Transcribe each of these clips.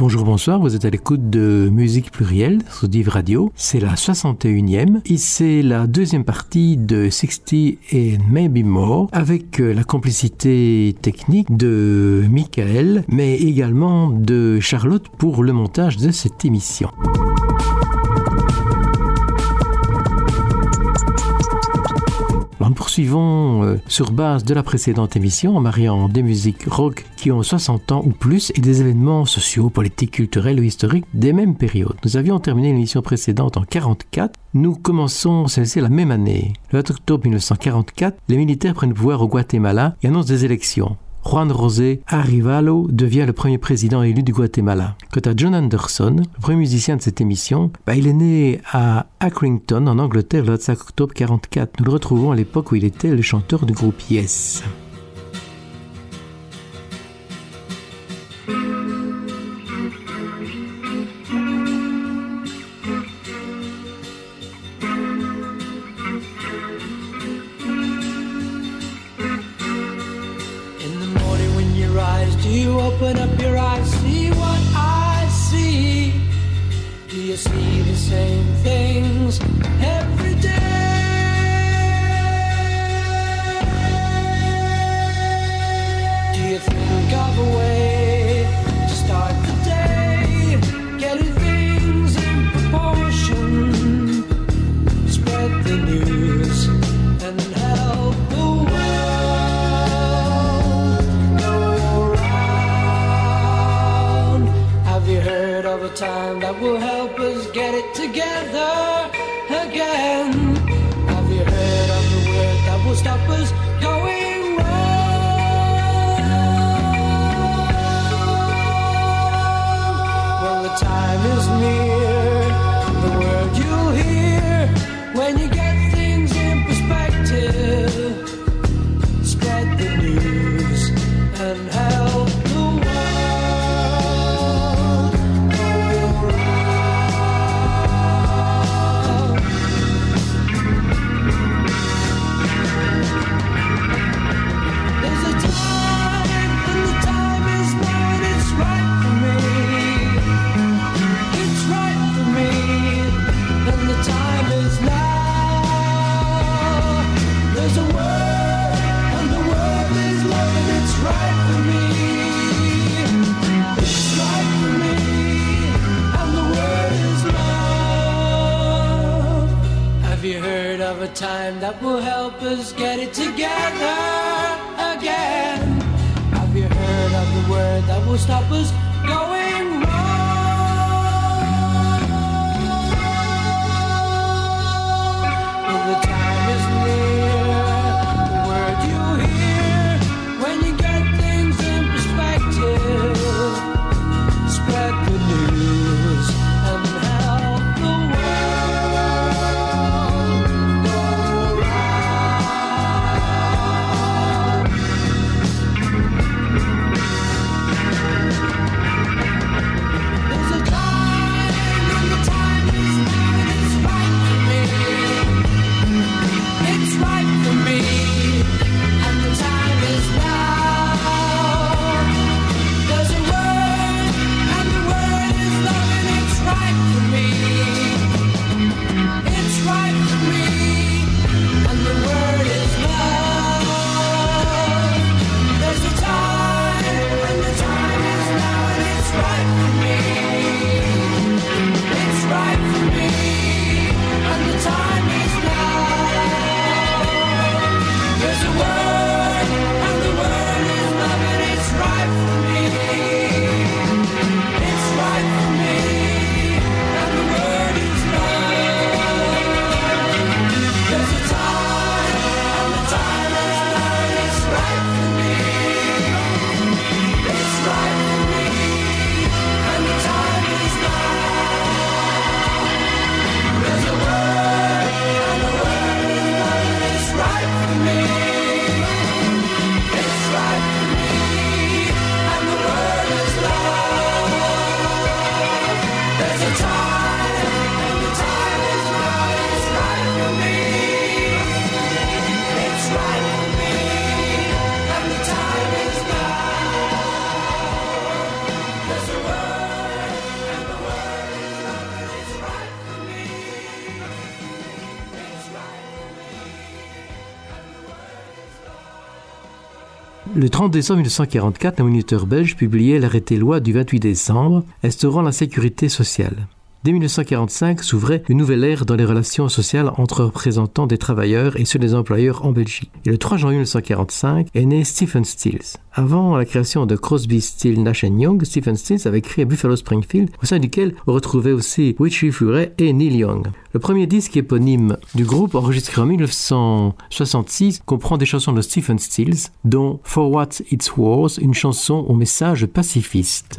Bonjour, bonsoir, vous êtes à l'écoute de Musique Plurielle sur Div Radio. C'est la 61e et c'est la deuxième partie de 60 and Maybe More avec euh, la complicité technique de Michael mais également de Charlotte pour le montage de cette émission. Nous poursuivons euh, sur base de la précédente émission en mariant des musiques rock qui ont 60 ans ou plus et des événements sociaux, politiques, culturels ou historiques des mêmes périodes. Nous avions terminé l'émission précédente en 44. Nous commençons celle-ci la même année. Le 4 octobre 1944, les militaires prennent pouvoir au Guatemala et annoncent des élections. Juan José Arrivalo devient le premier président élu du Guatemala. Quant à John Anderson, le premier musicien de cette émission, bah, il est né à Accrington, en Angleterre, le 25 octobre 1944. Nous le retrouvons à l'époque où il était le chanteur du groupe Yes. Open up your eyes, see what I see. Do you see the same things every day? Do you think of a way time that will help us get it together again. Time that will help us get it together again. Have you heard of the word that will stop us Le 30 décembre 1944, un moniteur belge publiait l'arrêté loi du 28 décembre instaurant la sécurité sociale. Dès 1945 s'ouvrait une nouvelle ère dans les relations sociales entre représentants des travailleurs et ceux des employeurs en Belgique. Et le 3 janvier 1945 est né Stephen Stills. Avant la création de Crosby, Still, Nash Young, Stephen Stills avait créé Buffalo Springfield, au sein duquel on retrouvait aussi Richie Furet et Neil Young. Le premier disque éponyme du groupe, enregistré en 1966, comprend des chansons de Stephen Stills, dont For What It's Worth, une chanson au message pacifiste.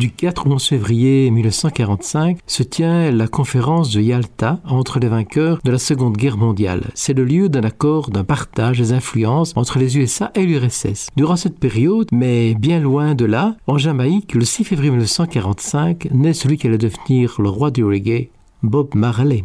Du 4 au 11 février 1945 se tient la conférence de Yalta entre les vainqueurs de la Seconde Guerre mondiale. C'est le lieu d'un accord, d'un partage des influences entre les USA et l'URSS. Durant cette période, mais bien loin de là, en Jamaïque, le 6 février 1945, naît celui qui allait devenir le roi du reggae, Bob Marley.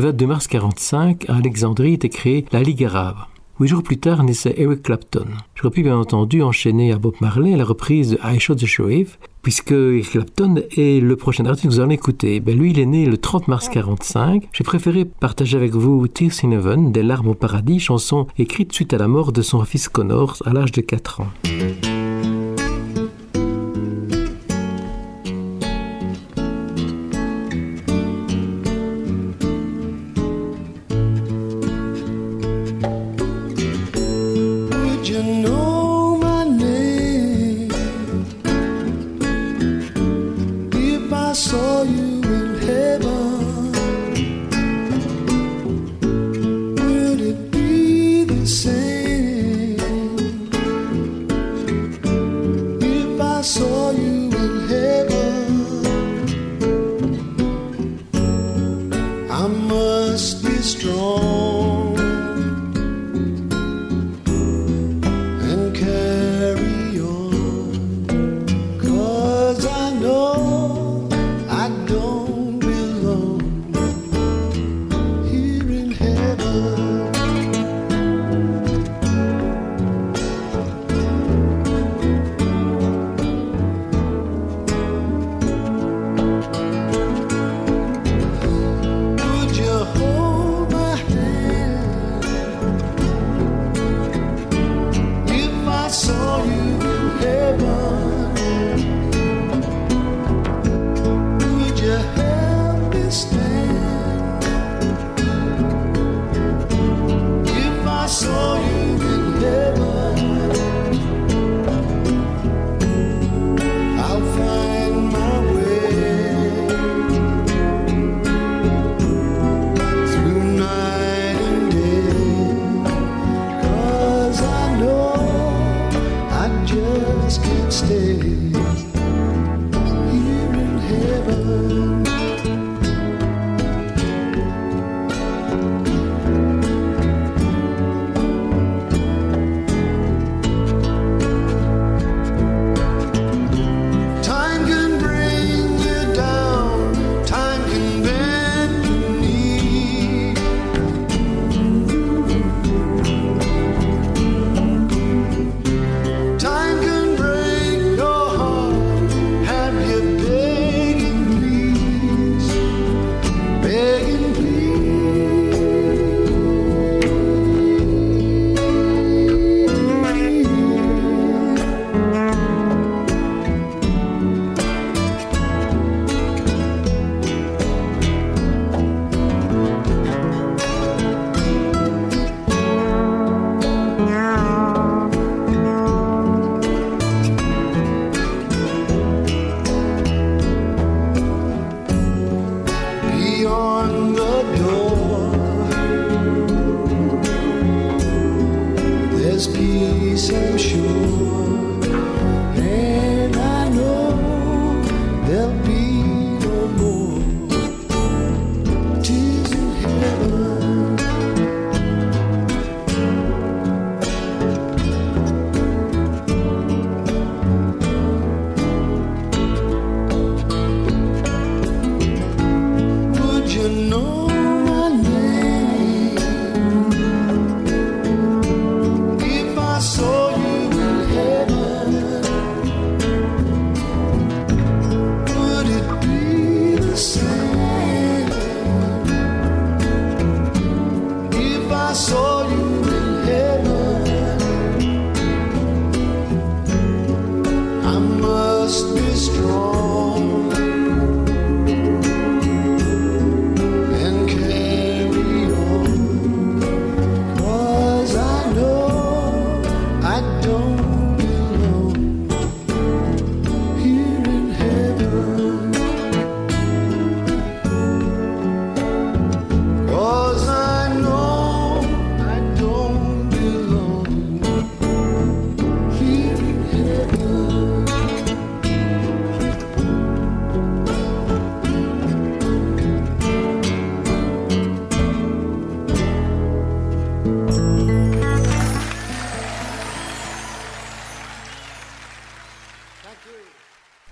Le 22 mars 1945, à Alexandrie était créée la Ligue arabe. Huit jours plus tard naissait Eric Clapton. J'aurais pu bien entendu enchaîner à Bob Marley la reprise de I Shot the Sheriff, puisque Eric Clapton est le prochain artiste que vous allez écouter. Ben, lui, il est né le 30 mars 45. J'ai préféré partager avec vous Tears in Heaven, des larmes au paradis, chanson écrite suite à la mort de son fils Connor à l'âge de 4 ans.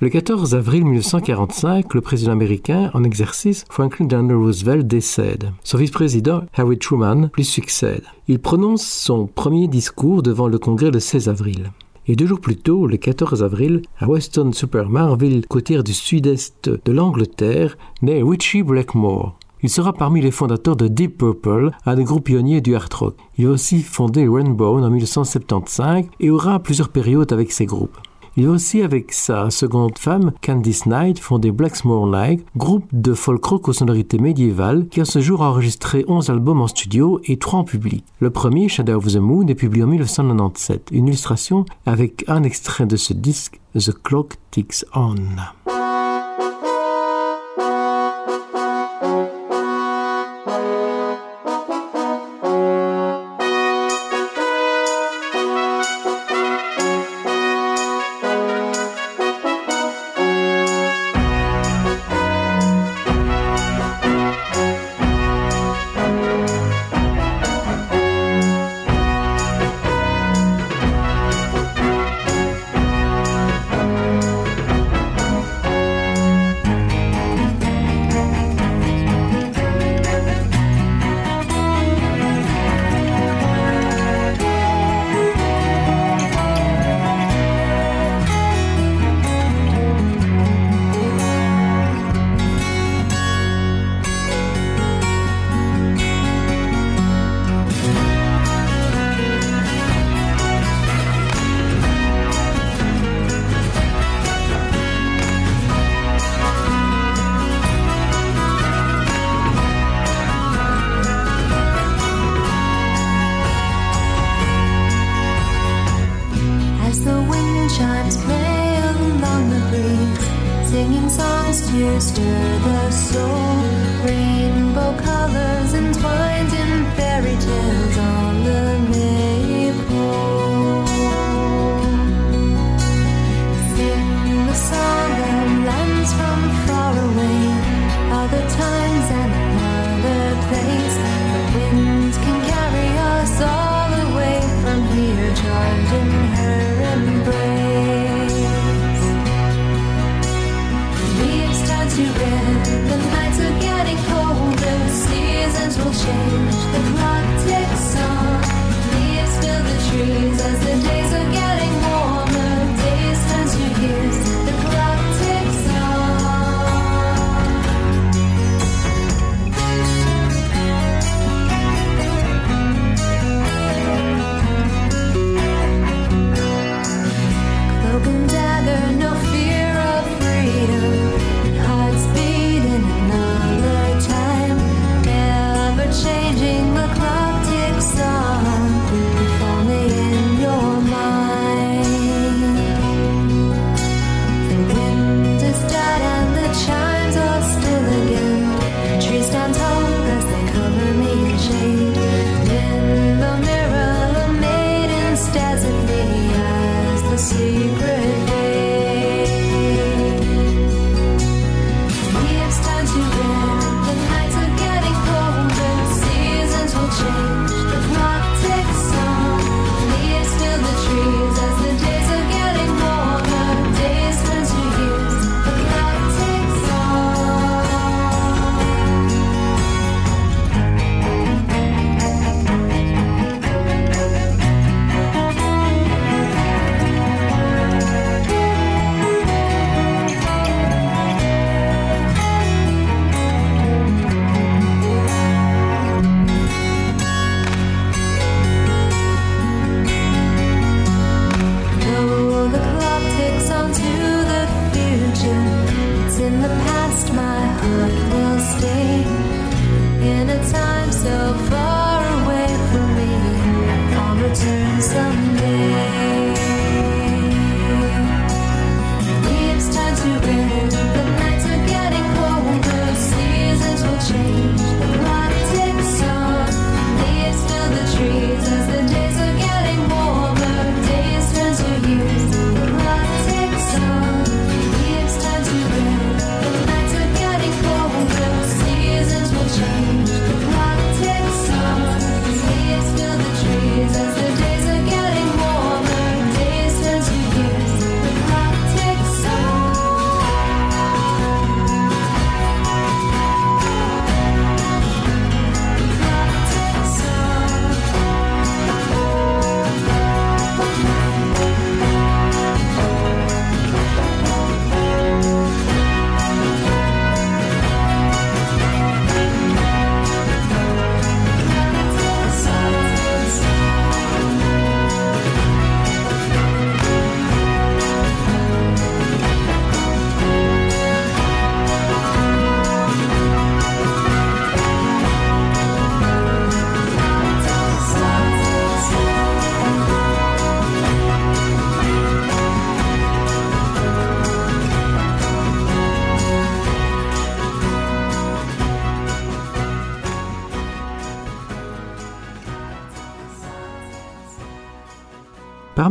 Le 14 avril 1945, le président américain en exercice, Franklin Delano Roosevelt, décède. Son vice-président, Harry Truman, lui succède. Il prononce son premier discours devant le congrès le 16 avril. Et deux jours plus tôt, le 14 avril, à Weston super Marville, côtière du sud-est de l'Angleterre, naît Richie Blackmore. Il sera parmi les fondateurs de Deep Purple, un des groupes pionniers du hard rock. Il a aussi fondé Rainbow en 1975 et aura plusieurs périodes avec ces groupes. Il a aussi avec sa seconde femme, Candice Knight, fondé Blacksmore Night, groupe de folk rock aux sonorités médiévales qui à ce jour a enregistré 11 albums en studio et 3 en public. Le premier, Shadow of the Moon, est publié en 1997. Une illustration avec un extrait de ce disque, The Clock Ticks On.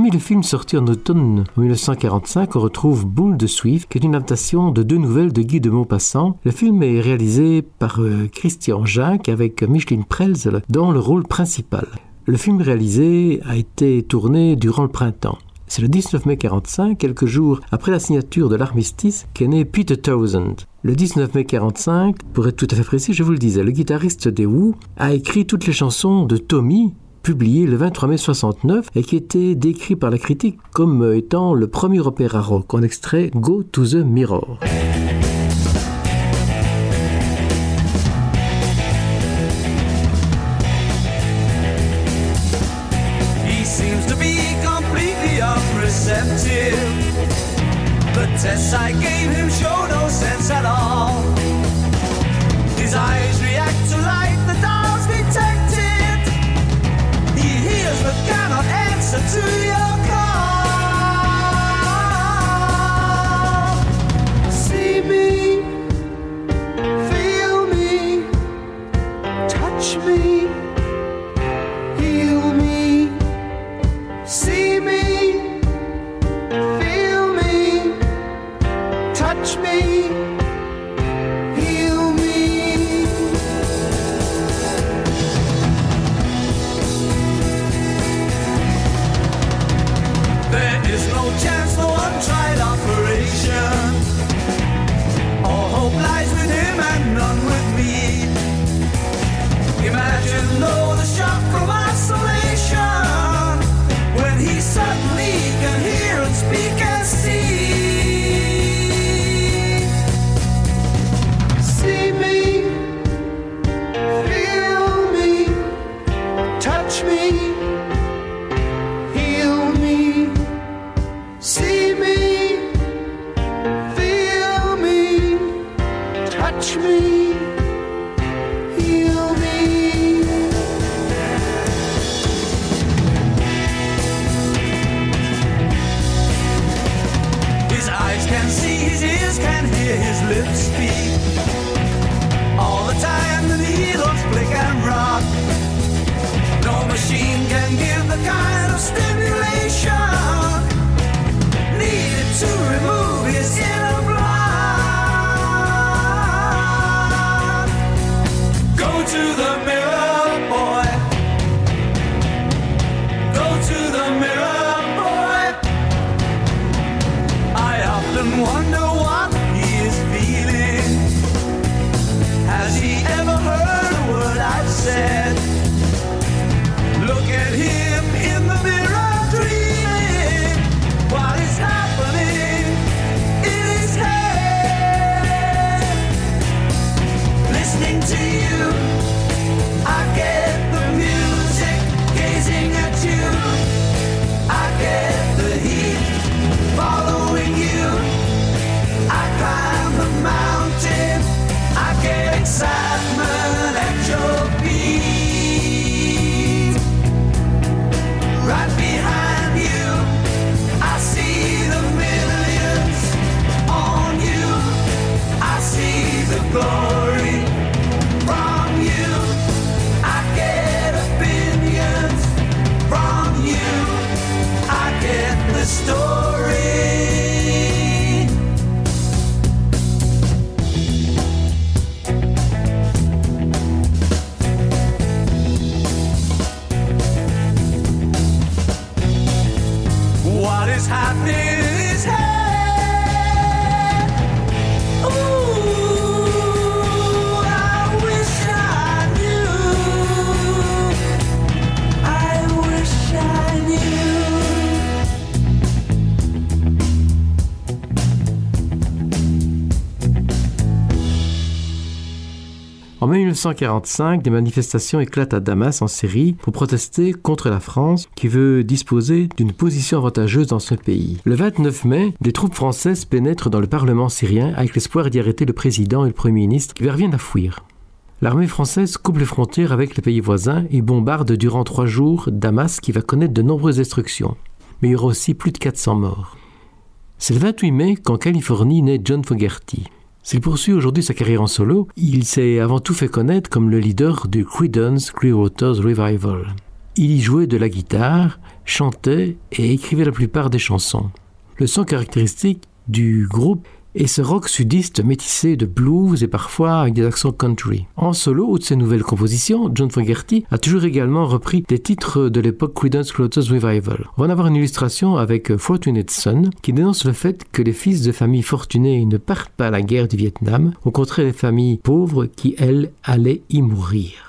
Parmi les films sortis en automne 1945, on retrouve Boule de Suif, qui est une adaptation de deux nouvelles de Guy de Maupassant. Le film est réalisé par euh, Christian Jacques avec Micheline Prelz dans le rôle principal. Le film réalisé a été tourné durant le printemps. C'est le 19 mai 45, quelques jours après la signature de l'armistice, qu'est né Peter Townsend. Le 19 mai 45, pour être tout à fait précis, je vous le disais, le guitariste des Who a écrit toutes les chansons de Tommy, publiées le 23 mai 69 et qui était décrit par la critique comme étant le premier opéra rock en extrait Go to the Mirror. 1945, des manifestations éclatent à Damas en Syrie pour protester contre la France qui veut disposer d'une position avantageuse dans ce pays. Le 29 mai, des troupes françaises pénètrent dans le Parlement syrien avec l'espoir d'y arrêter le président et le Premier ministre qui parviennent à fuir. L'armée française coupe les frontières avec les pays voisins et bombarde durant trois jours Damas qui va connaître de nombreuses destructions. Mais il y aura aussi plus de 400 morts. C'est le 28 mai qu'en Californie naît John Fogerty. S'il poursuit aujourd'hui sa carrière en solo, il s'est avant tout fait connaître comme le leader du Creedence Clearwater Revival. Il y jouait de la guitare, chantait et écrivait la plupart des chansons. Le son caractéristique du groupe est ce rock sudiste métissé de blues et parfois avec des accents country. En solo ou de ses nouvelles compositions, John Fogerty a toujours également repris des titres de l'époque Creedence Clothes Revival. On va en avoir une illustration avec Fortunate Son qui dénonce le fait que les fils de familles fortunées ne partent pas à la guerre du Vietnam, au contraire des familles pauvres qui, elles, allaient y mourir.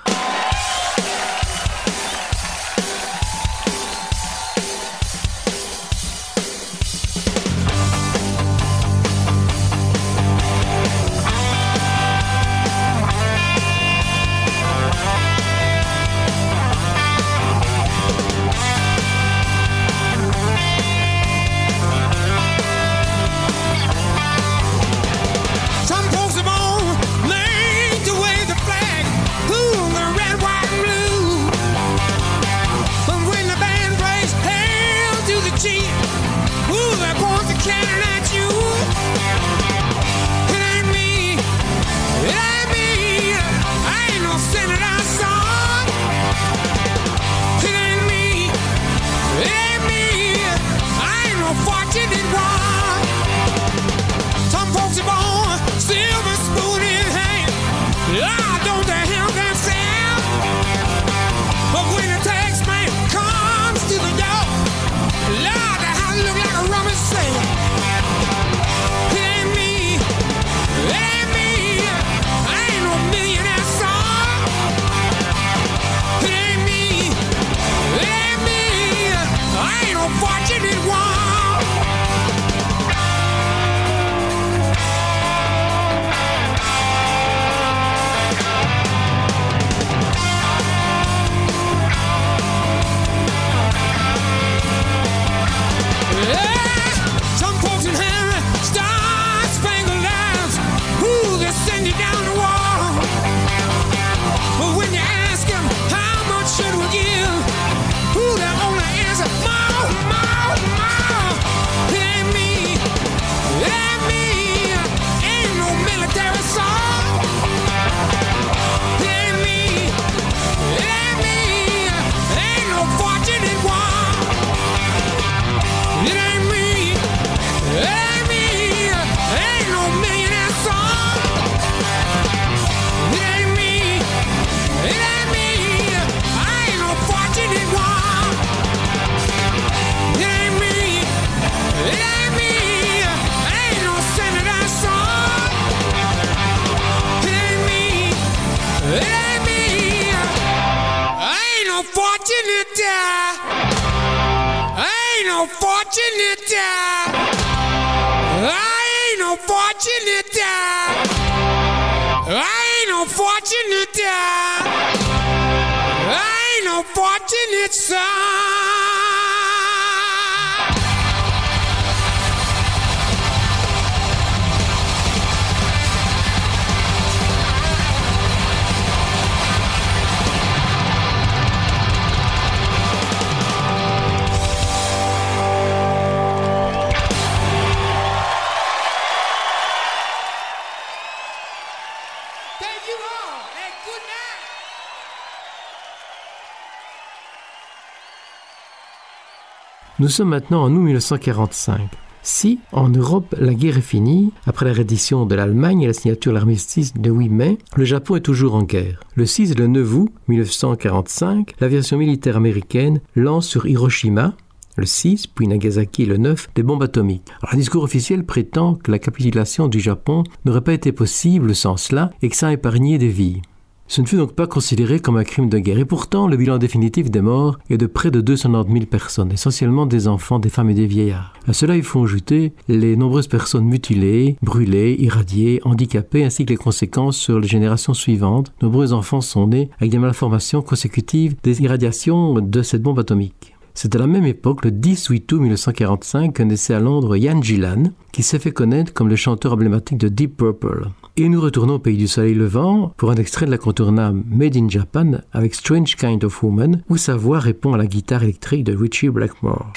It's time. Nous sommes maintenant en août 1945. Si, en Europe, la guerre est finie, après la reddition de l'Allemagne et la signature de l'armistice de 8 mai, le Japon est toujours en guerre. Le 6 et le 9 août 1945, l'aviation militaire américaine lance sur Hiroshima, le 6, puis Nagasaki le 9, des bombes atomiques. Alors, un discours officiel prétend que la capitulation du Japon n'aurait pas été possible sans cela et que ça a épargné des vies. Ce ne fut donc pas considéré comme un crime de guerre et pourtant le bilan définitif des morts est de près de 290 000 personnes, essentiellement des enfants, des femmes et des vieillards. À cela il faut ajouter les nombreuses personnes mutilées, brûlées, irradiées, handicapées ainsi que les conséquences sur les générations suivantes. Nombreux enfants sont nés avec des malformations consécutives des irradiations de cette bombe atomique. C'est à la même époque, le 10 août 1945, que naissait à Londres Ian Gillan, qui s'est fait connaître comme le chanteur emblématique de Deep Purple. Et nous retournons au pays du soleil levant pour un extrait de la contournable Made in Japan avec Strange Kind of Woman, où sa voix répond à la guitare électrique de Richie Blackmore.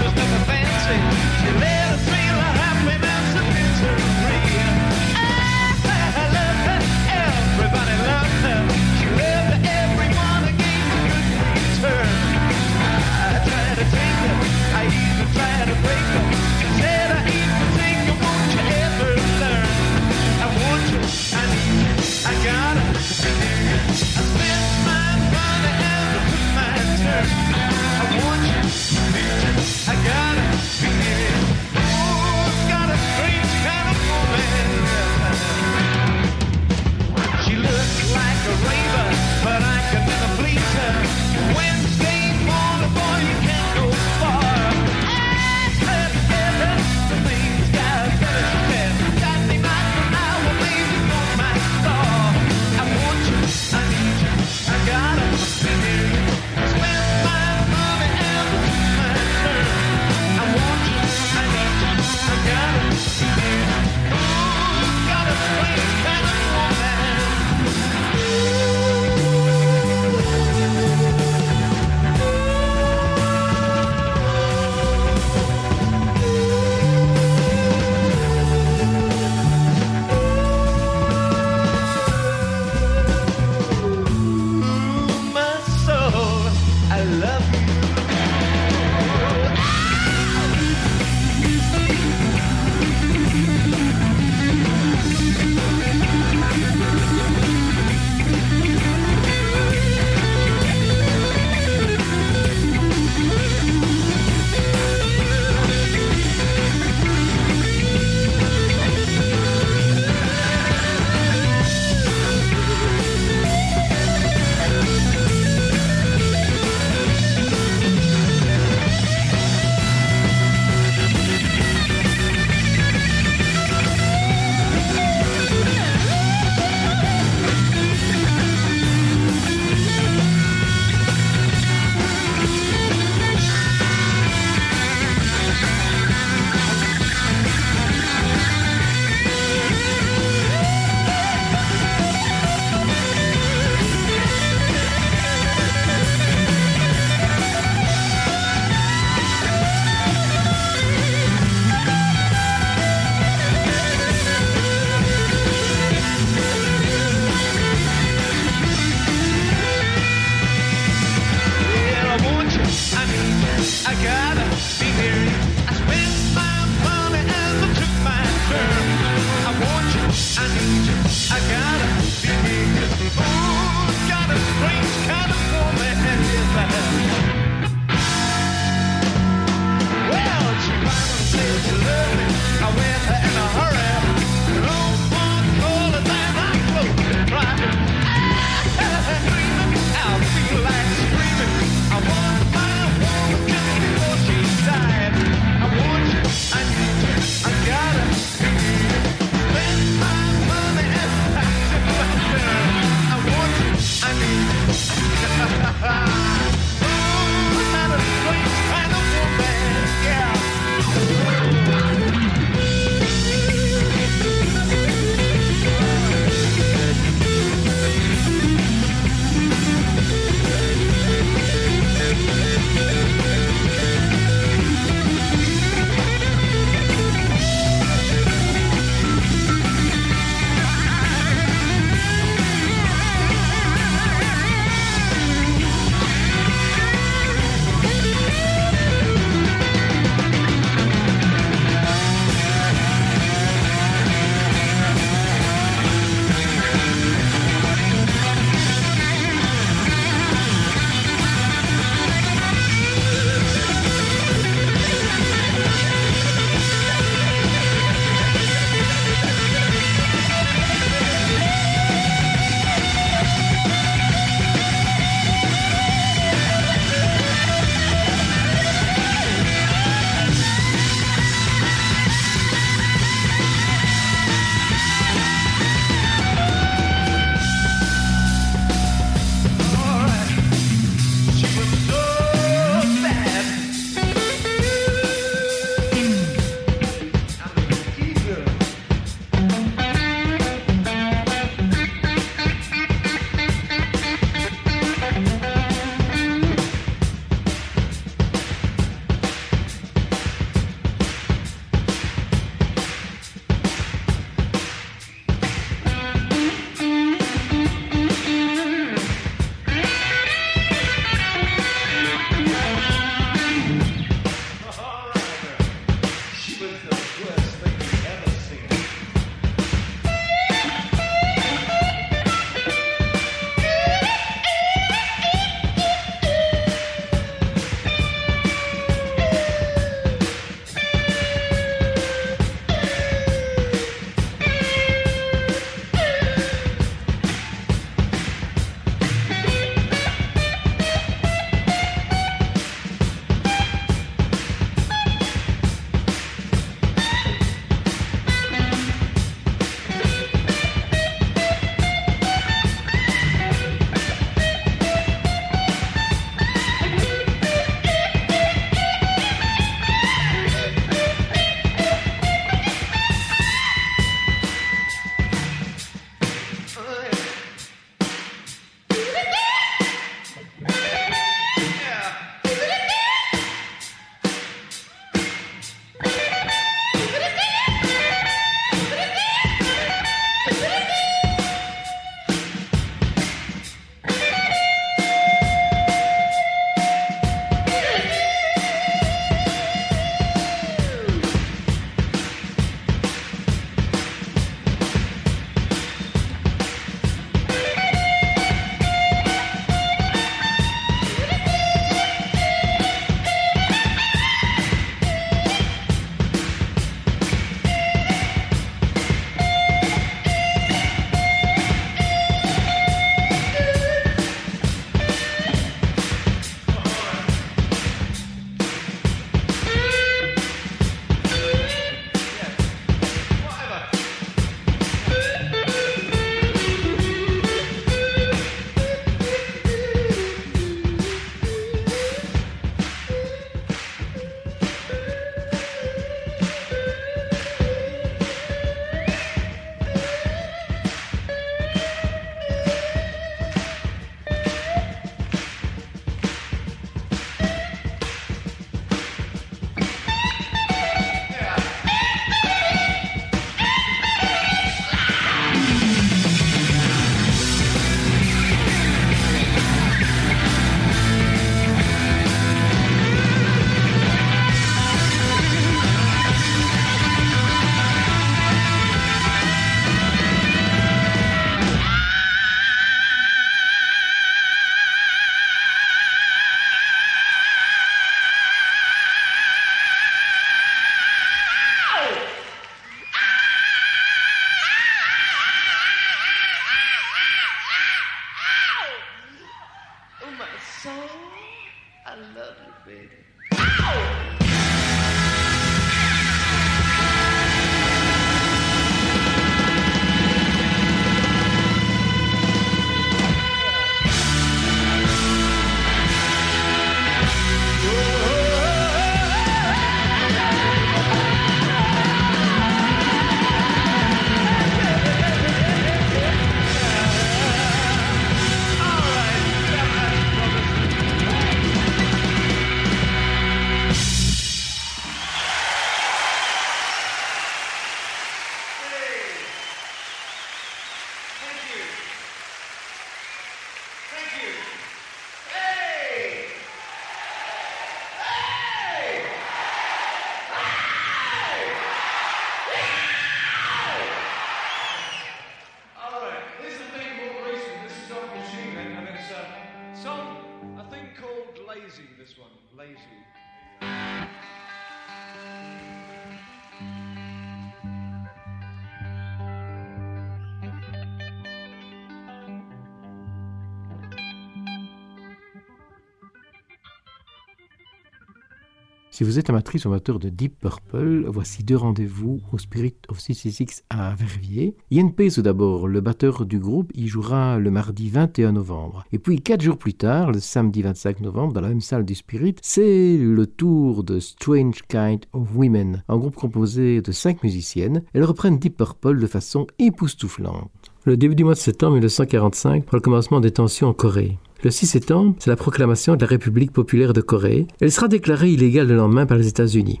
Si vous êtes amatrice ou amateur de Deep Purple, voici deux rendez-vous au Spirit of 666 à Verviers. Ian Pace d'abord, le batteur du groupe, y jouera le mardi 21 novembre. Et puis quatre jours plus tard, le samedi 25 novembre, dans la même salle du Spirit, c'est le tour de Strange Kind of Women, un groupe composé de cinq musiciennes. Elles reprennent Deep Purple de façon époustouflante. Le début du mois de septembre 1945 pour le commencement des tensions en Corée. Le 6 septembre, c'est la proclamation de la République populaire de Corée. Elle sera déclarée illégale le lendemain par les États-Unis.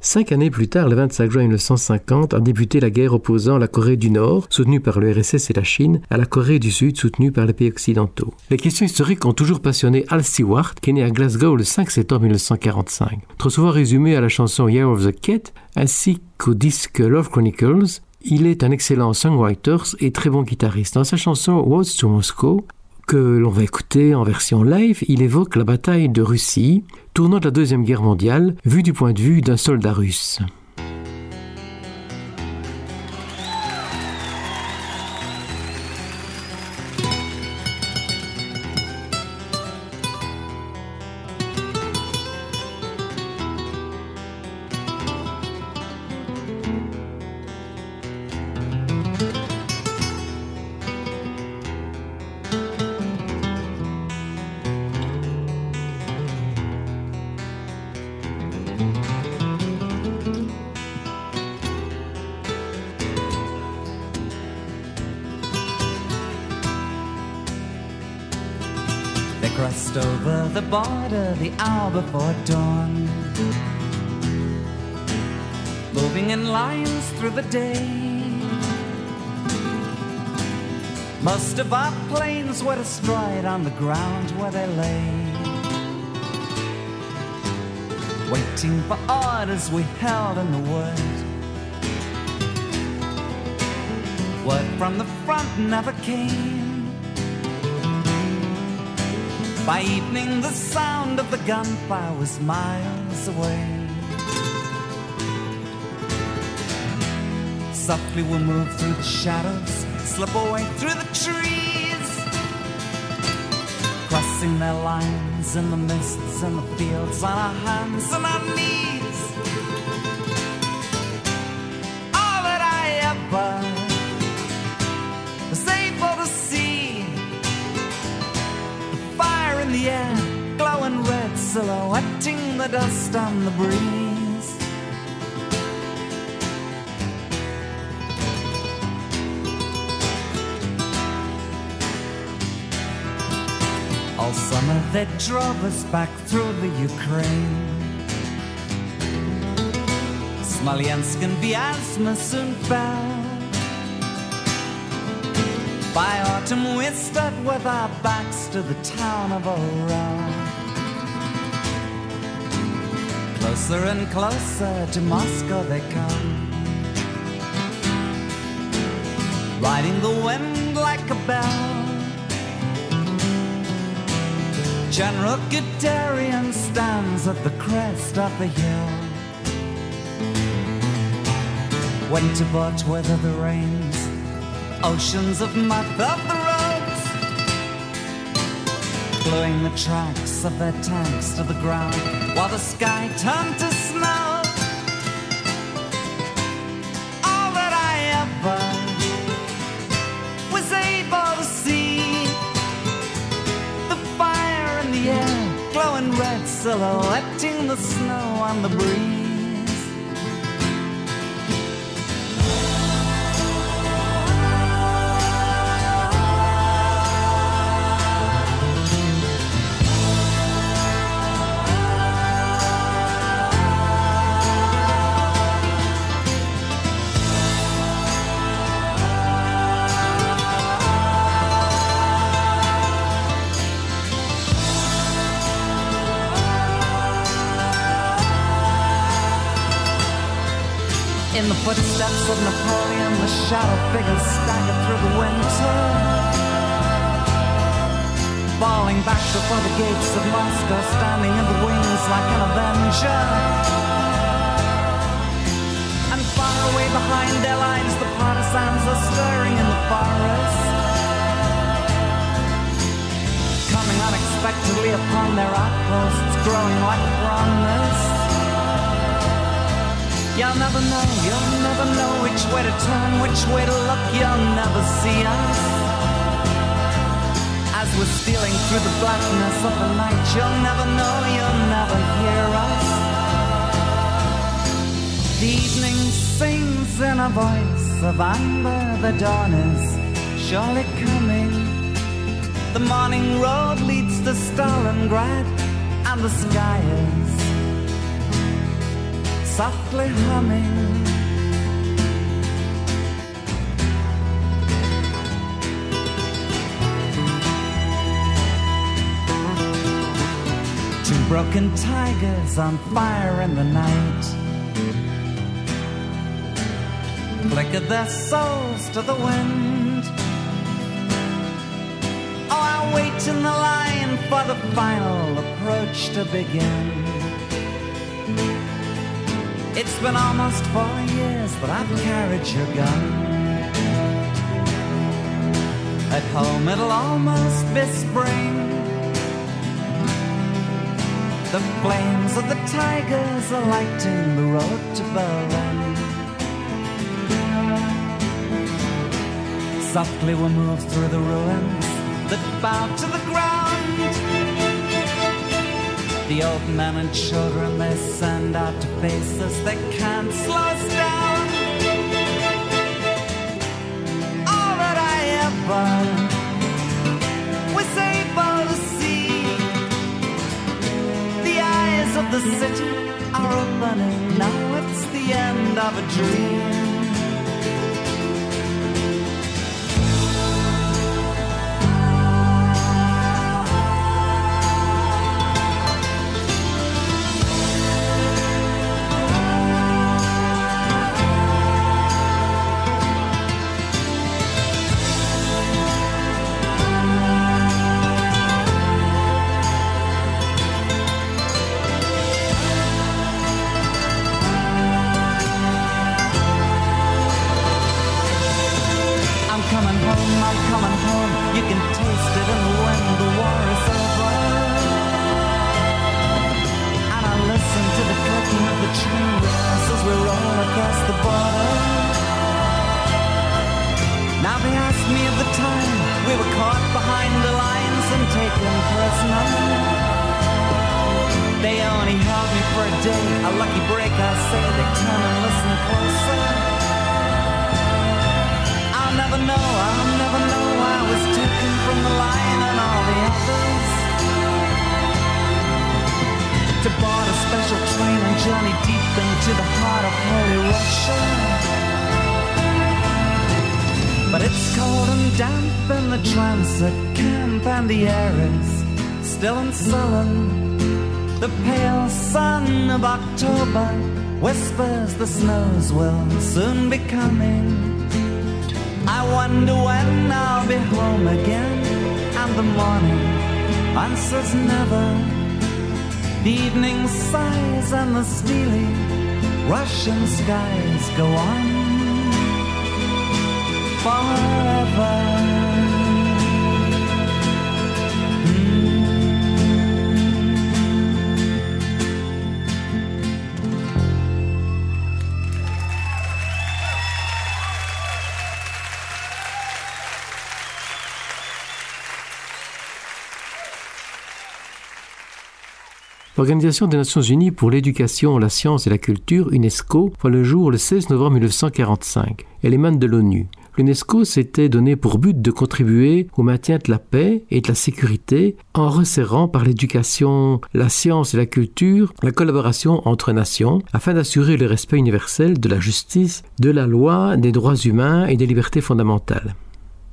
Cinq années plus tard, le 25 juin 1950, a débuté la guerre opposant la Corée du Nord, soutenue par le RSS et la Chine, à la Corée du Sud, soutenue par les pays occidentaux. Les questions historiques ont toujours passionné Al Stewart, qui est né à Glasgow le 5 septembre 1945. Trop souvent résumé à la chanson Year of the Cat, ainsi qu'au disque Love Chronicles, il est un excellent songwriter et très bon guitariste. Dans sa chanson What's to Moscow, que l'on va écouter en version live, il évoque la bataille de Russie, tournant de la Deuxième Guerre mondiale, vue du point de vue d'un soldat russe. Planes were destroyed on the ground where they lay. Waiting for orders we held in the wood. Word from the front never came. By evening, the sound of the gunfire was miles away. Softly we'll move through the shadows, slip away through the trees, crossing their lines in the mists and the fields on our hands and our knees. All that I ever was able to see the fire in the air, glowing red, silhouetting the dust on the breeze. They drove us back through the Ukraine. Smolensk and Vyazma soon fell. By autumn we stood with our backs to the town of Oran. Closer and closer to Moscow they come. Riding the wind like a bell. General Guderian stands at the crest of the hill. Winter brought weather the rains, oceans of mud of the roads, gluing the tracks of their tanks to the ground while the sky turned to snow. Silhouetting the snow on the breeze. Shadow figures stagger through the winter. Falling back before the gates of Moscow, standing in the wings like an avenger. And far away behind their lines, the partisans are stirring in the forest. Coming unexpectedly upon their outposts, growing like promise. You'll never know, you'll never know which way to turn, which way to look, you'll never see us. As we're stealing through the blackness of the night, you'll never know, you'll never hear us. The evening sings in a voice of amber, the dawn is surely coming. The morning road leads to Stalingrad, and the sky is softly humming. Two broken tigers on fire in the night flickered their souls to the wind. Oh, I wait in the line for the final approach to begin. It's been almost four years that I've carried your gun. At home it'll almost be spring. The flames of the tigers are lighting the road to Berlin. Softly we move through the ruins that bow to the The old men and children they send out to face us, they can't slow us down. All that I ever was able to see, the eyes of the city are opening. Now it's the end of a dream. The evening sighs and the steely Russian skies go on Forever L'Organisation des Nations Unies pour l'éducation, la science et la culture, UNESCO, voit le jour le 16 novembre 1945. Elle émane de l'ONU. L'UNESCO s'était donné pour but de contribuer au maintien de la paix et de la sécurité en resserrant par l'éducation, la science et la culture la collaboration entre nations afin d'assurer le respect universel de la justice, de la loi, des droits humains et des libertés fondamentales.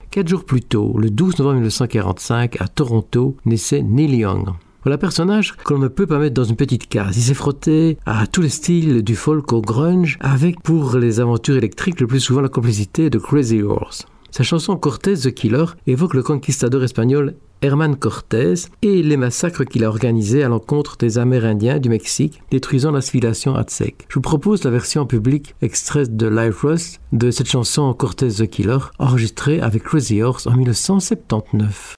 Quatre jours plus tôt, le 12 novembre 1945, à Toronto, naissait Neil Young. Voilà un personnage que l'on ne peut pas mettre dans une petite case. Il s'est frotté à tous les styles du folk au grunge, avec pour les aventures électriques le plus souvent la complicité de Crazy Horse. Sa chanson Cortés the Killer évoque le conquistador espagnol Herman Cortés et les massacres qu'il a organisés à l'encontre des Amérindiens du Mexique, détruisant la civilisation aztèque. Je vous propose la version publique extraite de Live Rust de cette chanson Cortés the Killer, enregistrée avec Crazy Horse en 1979.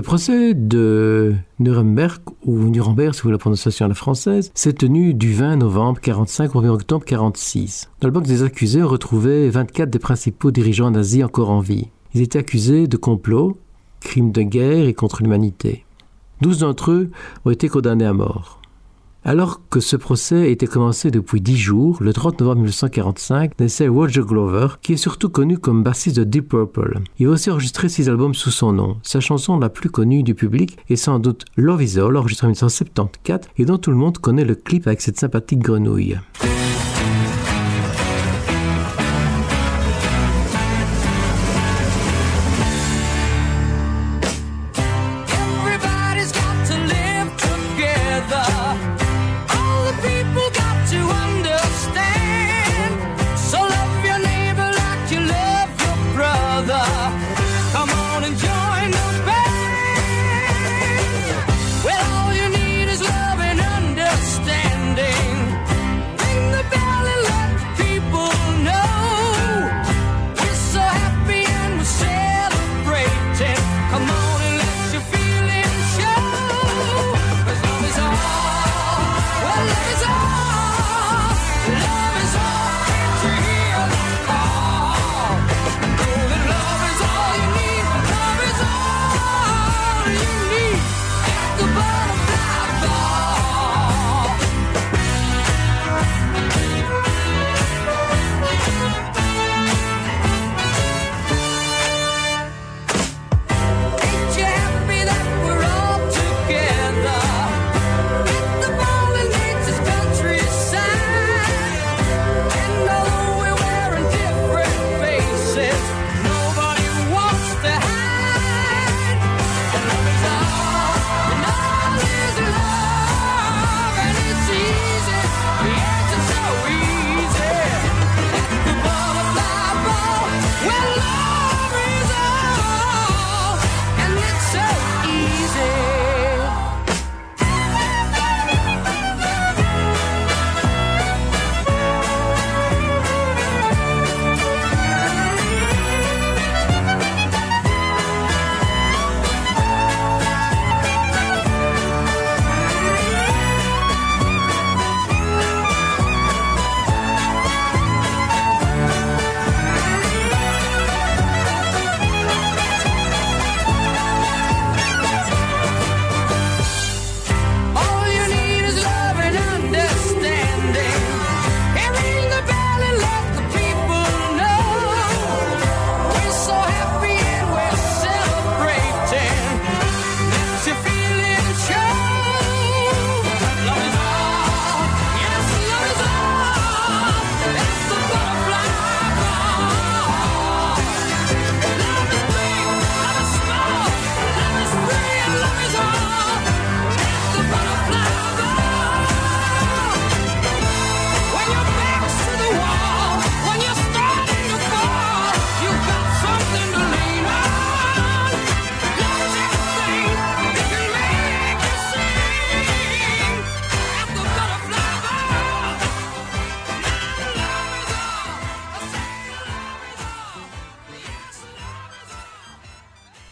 Le procès de Nuremberg, ou Nuremberg si vous voulez la prononciation à la française, s'est tenu du 20 novembre 45 au 1 octobre 46. Dans le box des accusés, on retrouvait 24 des principaux dirigeants nazis encore en vie. Ils étaient accusés de complot, crimes de guerre et contre l'humanité. Douze d'entre eux ont été condamnés à mort. Alors que ce procès était commencé depuis dix jours, le 30 novembre 1945, naissait Roger Glover, qui est surtout connu comme bassiste de Deep Purple. Il va aussi enregistrer six albums sous son nom. Sa chanson la plus connue du public est sans doute Love Is All, enregistré en 1974, et dont tout le monde connaît le clip avec cette sympathique grenouille.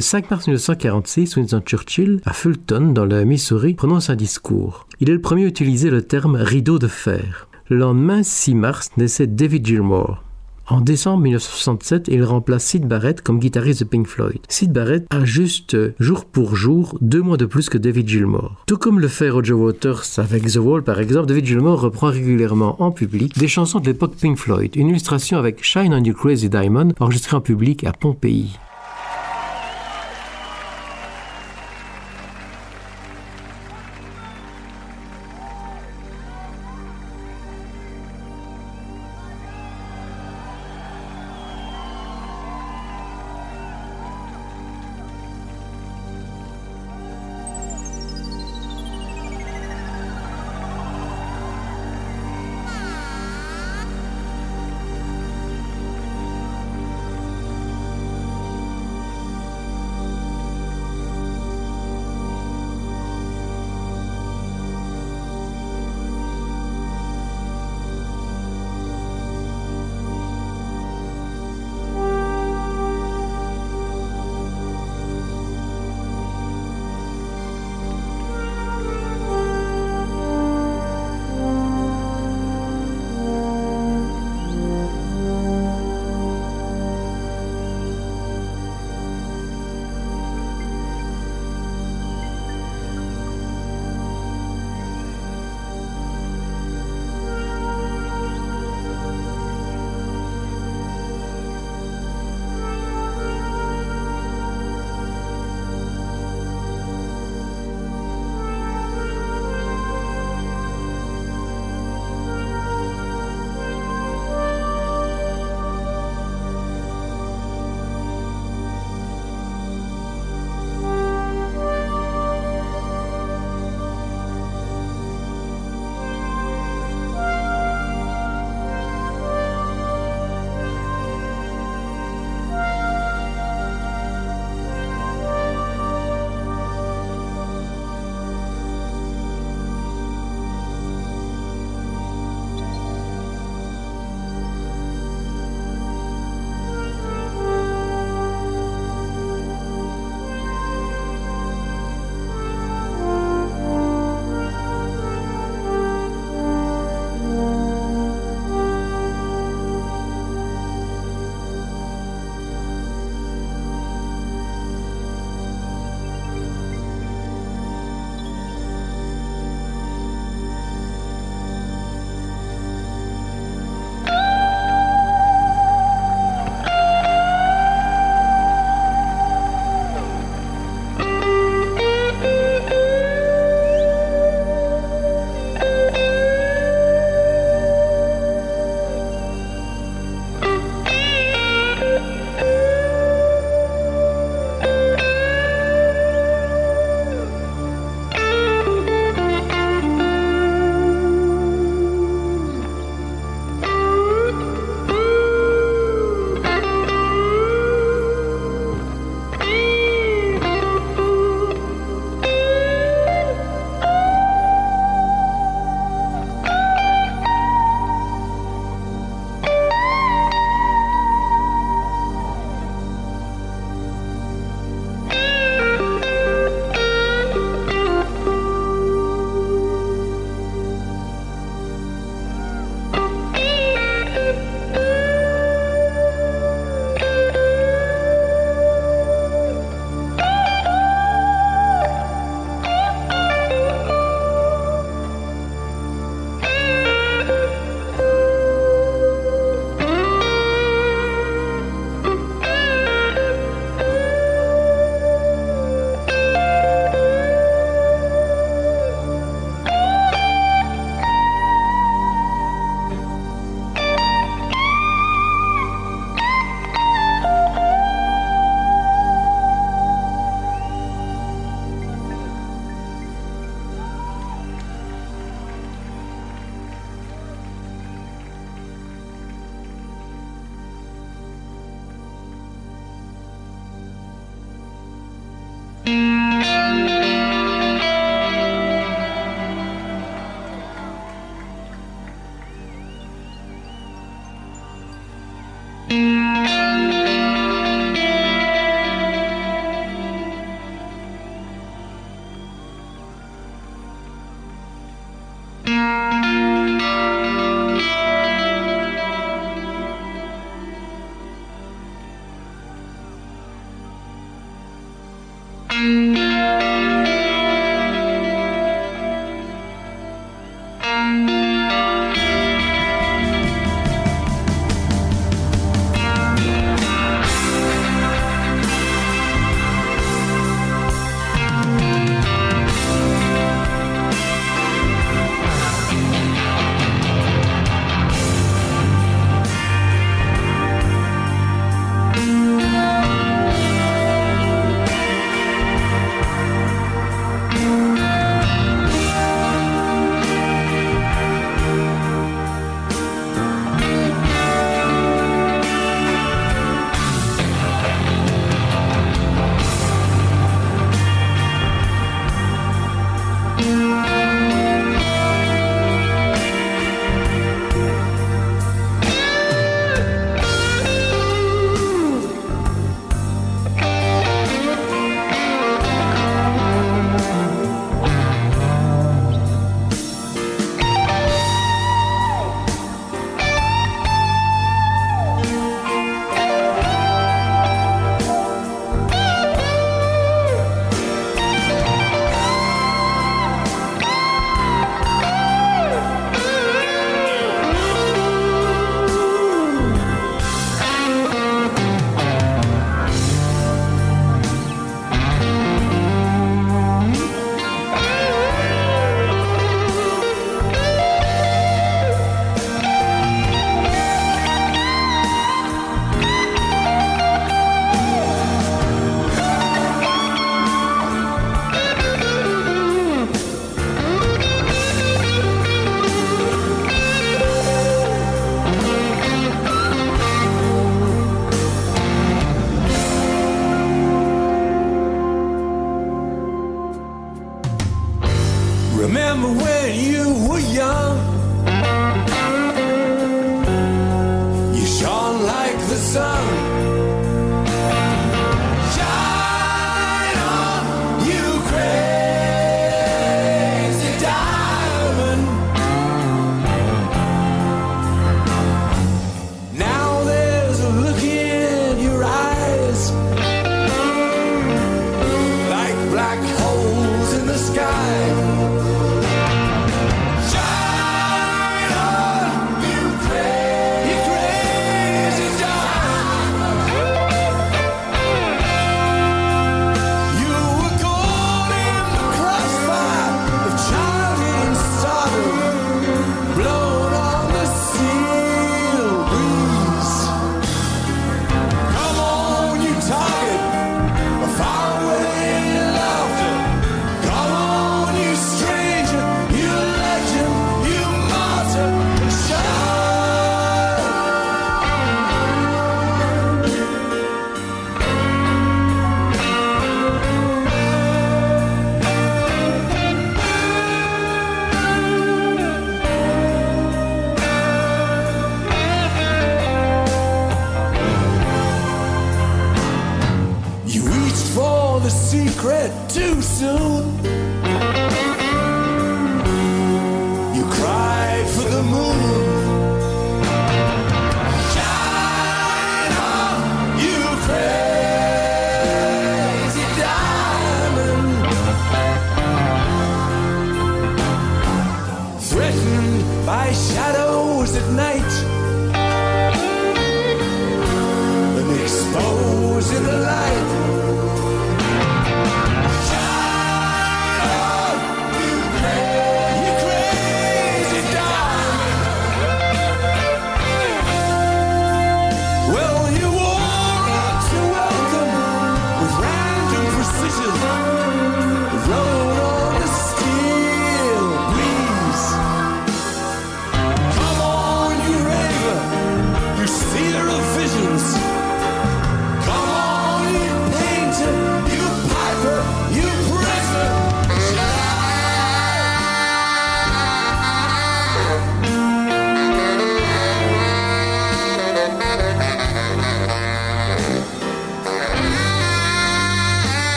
Le 5 mars 1946, Winston Churchill, à Fulton, dans le Missouri, prononce un discours. Il est le premier à utiliser le terme rideau de fer. Le lendemain, 6 mars, naissait David Gilmour. En décembre 1967, il remplace Sid Barrett comme guitariste de Pink Floyd. Sid Barrett a juste euh, jour pour jour deux mois de plus que David Gilmour. Tout comme le fait Roger Waters avec The Wall par exemple, David Gilmour reprend régulièrement en public des chansons de l'époque Pink Floyd. Une illustration avec Shine on You Crazy Diamond enregistrée en public à Pompéi.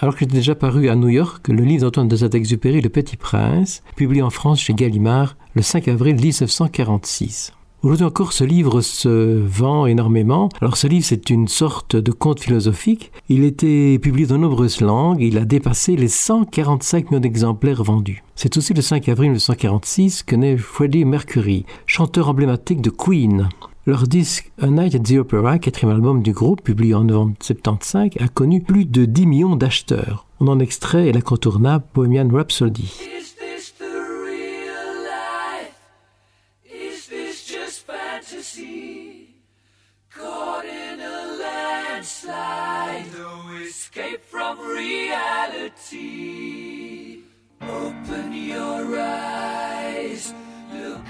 Alors qu'il était déjà paru à New York le livre d'Antoine de Saint-Exupéry, Le Petit Prince, publié en France chez Gallimard le 5 avril 1946. Aujourd'hui encore, ce livre se vend énormément. Alors ce livre, c'est une sorte de conte philosophique. Il été publié dans nombreuses langues. Il a dépassé les 145 millions d'exemplaires vendus. C'est aussi le 5 avril 1946 que naît Freddie Mercury, chanteur emblématique de Queen. Leur disque A Night at the Opera, quatrième album du groupe, publié en novembre 75, a connu plus de 10 millions d'acheteurs. On en extrait l'incontournable Bohemian Rhapsody. Escape from reality. Open your eyes,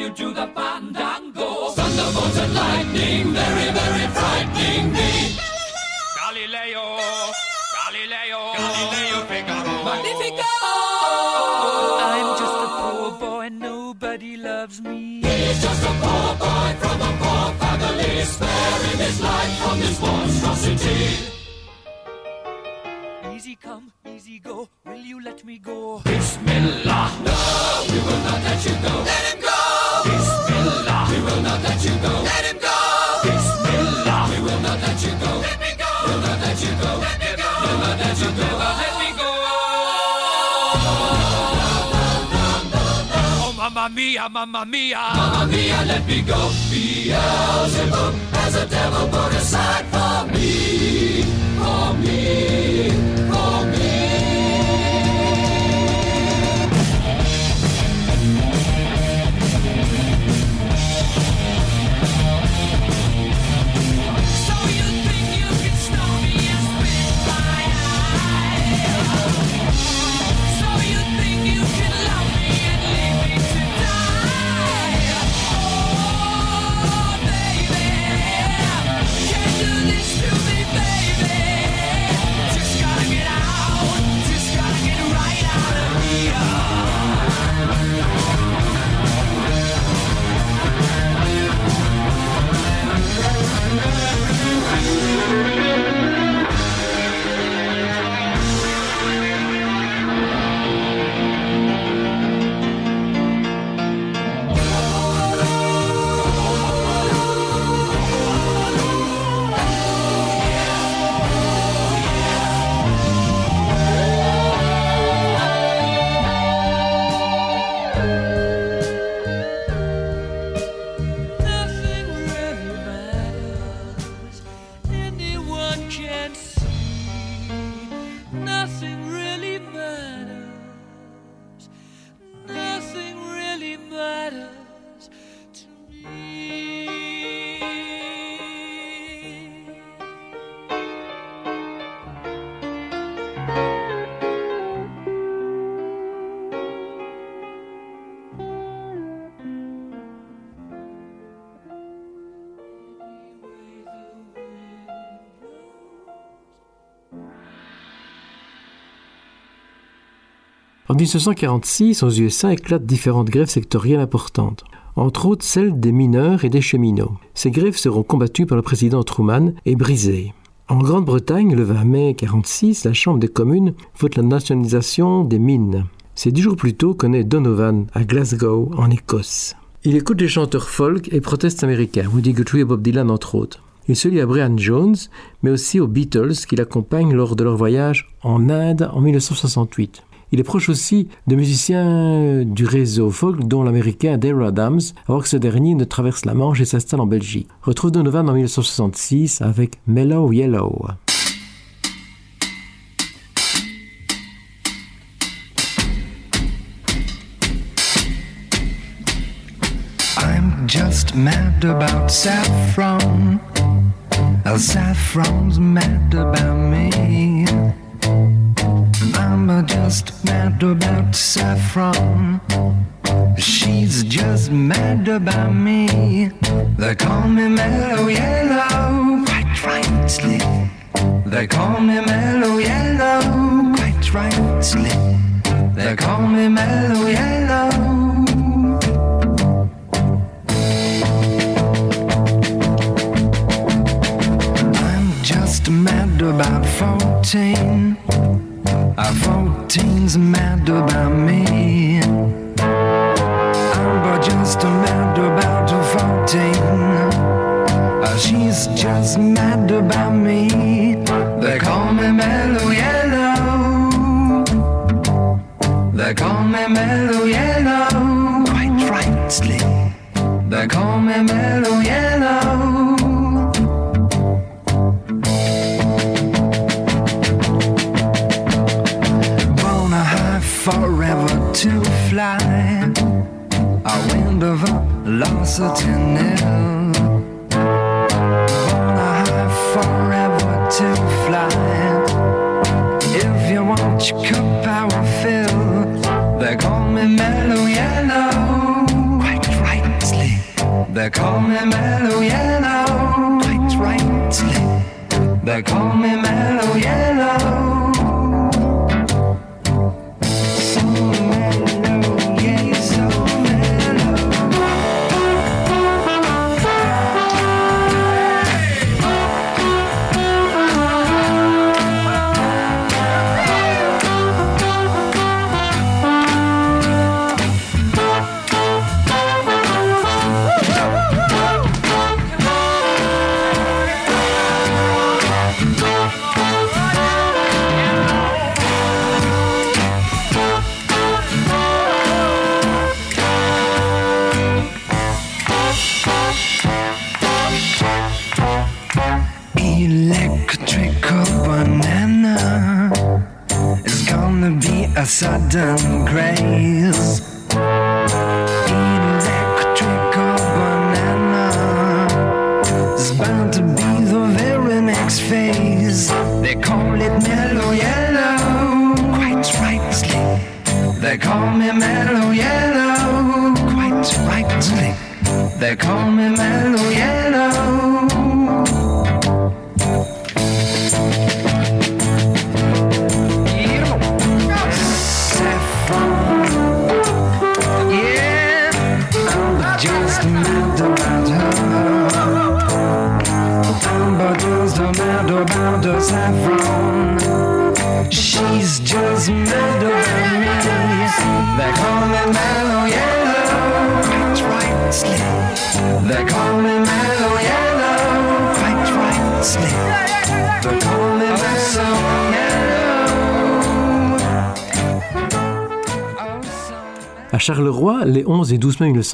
you do the fandango? Thunderbolt and lightning, very, very frightening me. Galileo, Galileo, Galileo Figaro. Magnifico! Mia, mamma mia. Mamma mia, let me go. Beelzebub En 1946, aux USA éclatent différentes grèves sectorielles importantes entre autres celle des mineurs et des cheminots. Ces grèves seront combattues par le président Truman et brisées. En Grande-Bretagne, le 20 mai 1946, la Chambre des communes vote la nationalisation des mines. C'est dix jours plus tôt qu'on est Donovan à Glasgow, en Écosse. Il écoute des chanteurs folk et protestes américains, Woody Guthrie et Bob Dylan entre autres. Il se lie à Brian Jones, mais aussi aux Beatles qui l'accompagnent lors de leur voyage en Inde en 1968. Il est proche aussi de musiciens du réseau folk, dont l'américain Dale Adams, avant que ce dernier ne traverse la Manche et s'installe en Belgique. Retrouve Donovan en 1966 avec Mellow Yellow. I'm just mad about saffron. I'm just mad about Saffron. She's just mad about me. They call me Mellow Yellow, quite rightly. They call me Mellow Yellow, quite rightly. They call me Mellow Yellow. I'm just mad about 14 our fourteen's mad about me. I'm but just mad about fourteen. Uh, she's just mad about me. They call me Mellow Yellow. They call me Mellow Yellow. Quite rightly. They call me Mellow Yellow. The tender.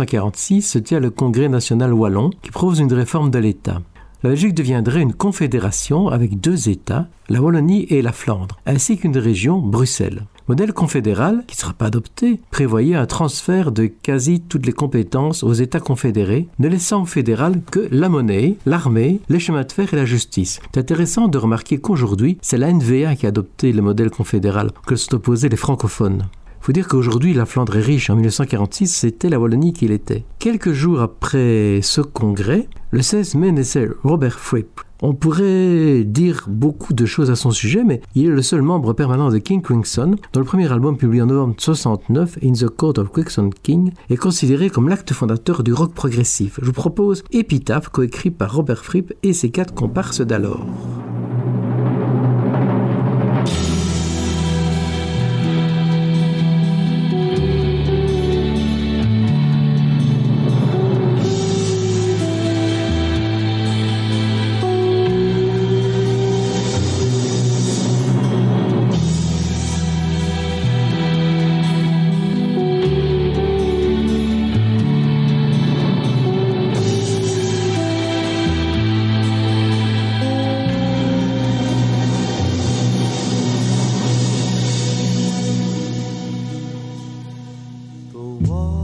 1946 se tient le Congrès national wallon qui propose une réforme de l'État la Belgique deviendrait une confédération avec deux États, la Wallonie et la Flandre, ainsi qu'une région, Bruxelles. Modèle confédéral, qui ne sera pas adopté, prévoyait un transfert de quasi toutes les compétences aux États confédérés, ne laissant au fédéral que la monnaie, l'armée, les chemins de fer et la justice. C'est intéressant de remarquer qu'aujourd'hui, c'est la NVA qui a adopté le modèle confédéral, que se opposés les francophones faut dire qu'aujourd'hui, la Flandre est riche. En 1946, c'était la Wallonie qu'il était. Quelques jours après ce congrès, le 16 mai naissait Robert Fripp, On pourrait dire beaucoup de choses à son sujet, mais il est le seul membre permanent de King Crimson, dont le premier album publié en novembre 69, In the Court of Crimson King, est considéré comme l'acte fondateur du rock progressif. Je vous propose Epitaph, coécrit par Robert Fripp et ses quatre comparses d'alors. wall.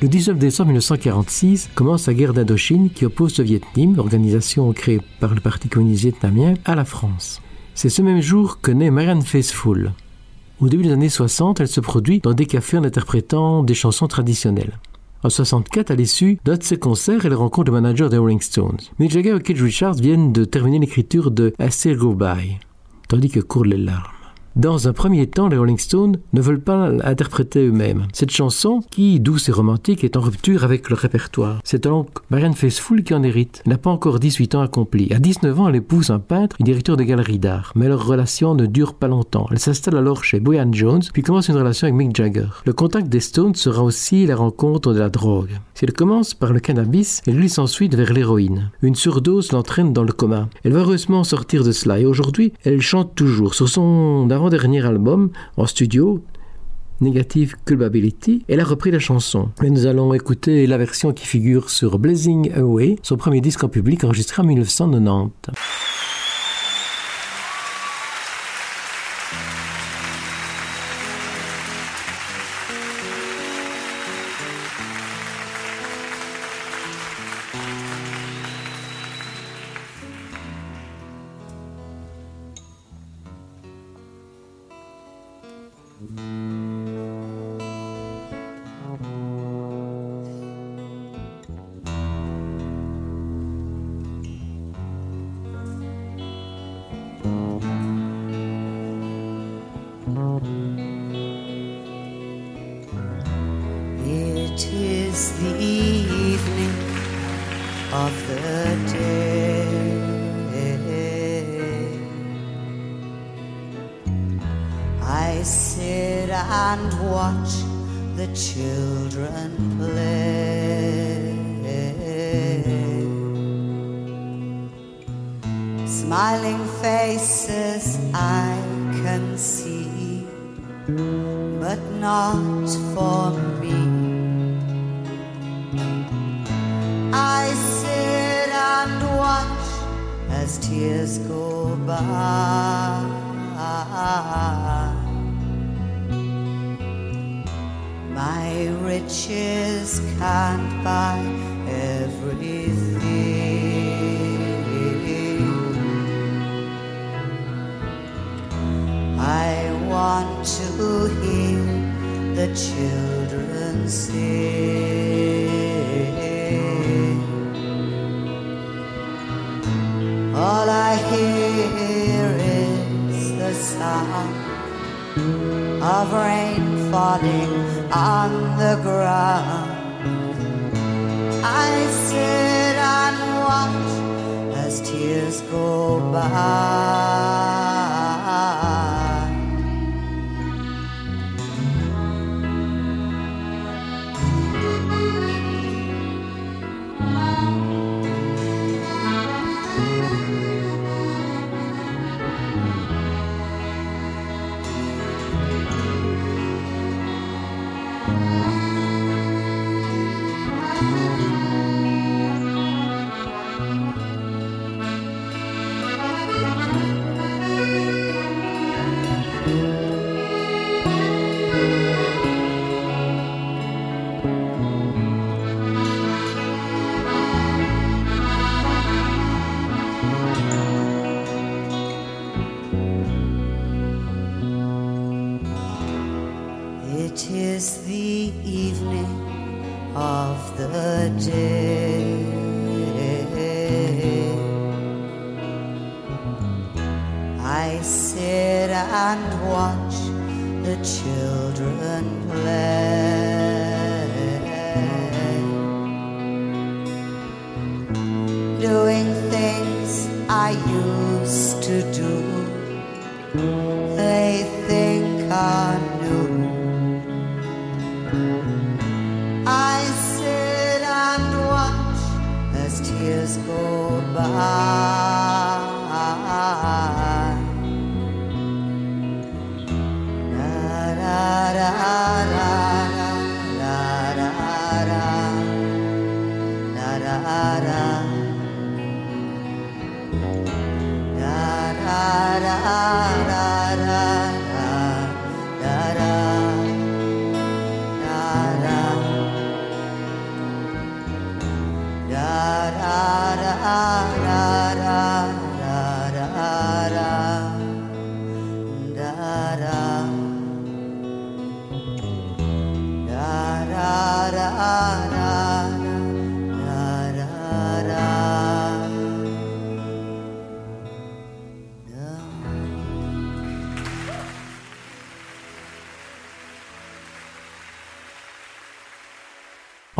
Le 19 décembre 1946 commence la guerre d'Indochine qui oppose le Viet Minh, organisation créée par le Parti communiste vietnamien, à la France. C'est ce même jour que naît Marianne Faithfull. Au début des années 60, elle se produit dans des cafés en interprétant des chansons traditionnelles. En 64, à l'issue d'un de ses concerts, elle rencontre le manager des Rolling Stones. Mick Jagger et Keith Richards viennent de terminer l'écriture de I Still Go By, tandis que courent les larmes. Dans un premier temps, les Rolling Stones ne veulent pas l'interpréter eux-mêmes. Cette chanson, qui, douce et romantique, est en rupture avec le répertoire. C'est donc Marianne Faithfull qui en hérite. Elle n'a pas encore 18 ans accomplis. À 19 ans, elle épouse un peintre et directeur de galerie d'art. Mais leur relation ne dure pas longtemps. Elle s'installe alors chez Boyan Jones, puis commence une relation avec Mick Jagger. Le contact des Stones sera aussi la rencontre de la drogue. Si elle commence par le cannabis, elle glisse ensuite vers l'héroïne. Une surdose l'entraîne dans le coma. Elle va heureusement sortir de cela et aujourd'hui, elle chante toujours. Sur son avant-dernier album, en studio, Negative Culpability, elle a repris la chanson. Mais nous allons écouter la version qui figure sur Blazing Away, son premier disque en public enregistré en 1990.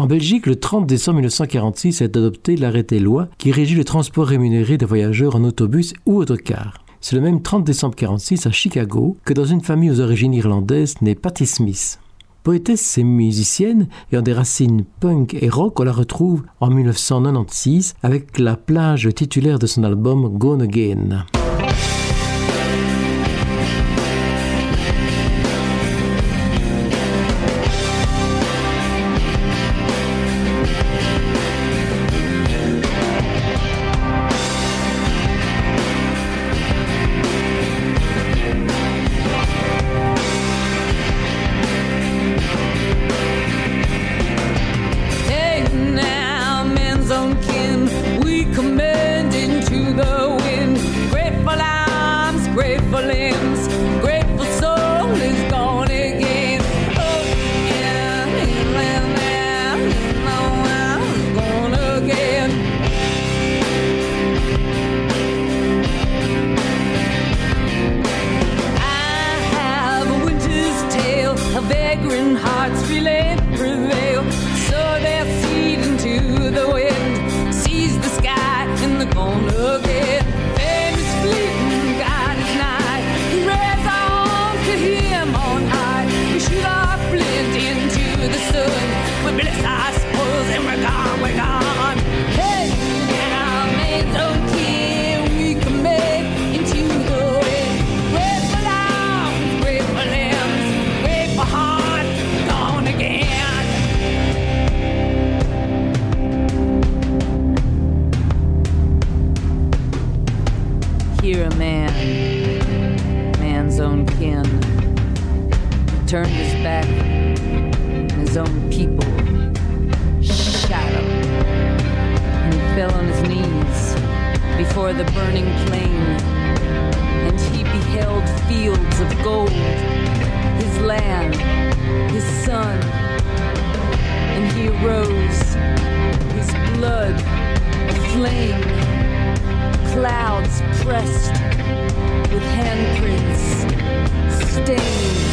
Belgique, le 30 décembre 1946 est adopté l'arrêté loi qui régit le transport rémunéré des voyageurs en autobus ou autocar. C'est le même 30 décembre 1946 à Chicago que dans une famille aux origines irlandaises née Patti Smith. Poétesse et musicienne, ayant des racines punk et rock, on la retrouve en 1996 avec la plage titulaire de son album Gone Again. Hear a man, man's own kin, turned his back on his own people, shot him, and he fell on his knees before the burning plain, and he beheld fields of gold, his land, his son, and he arose, his blood aflame clouds pressed with handprints stained.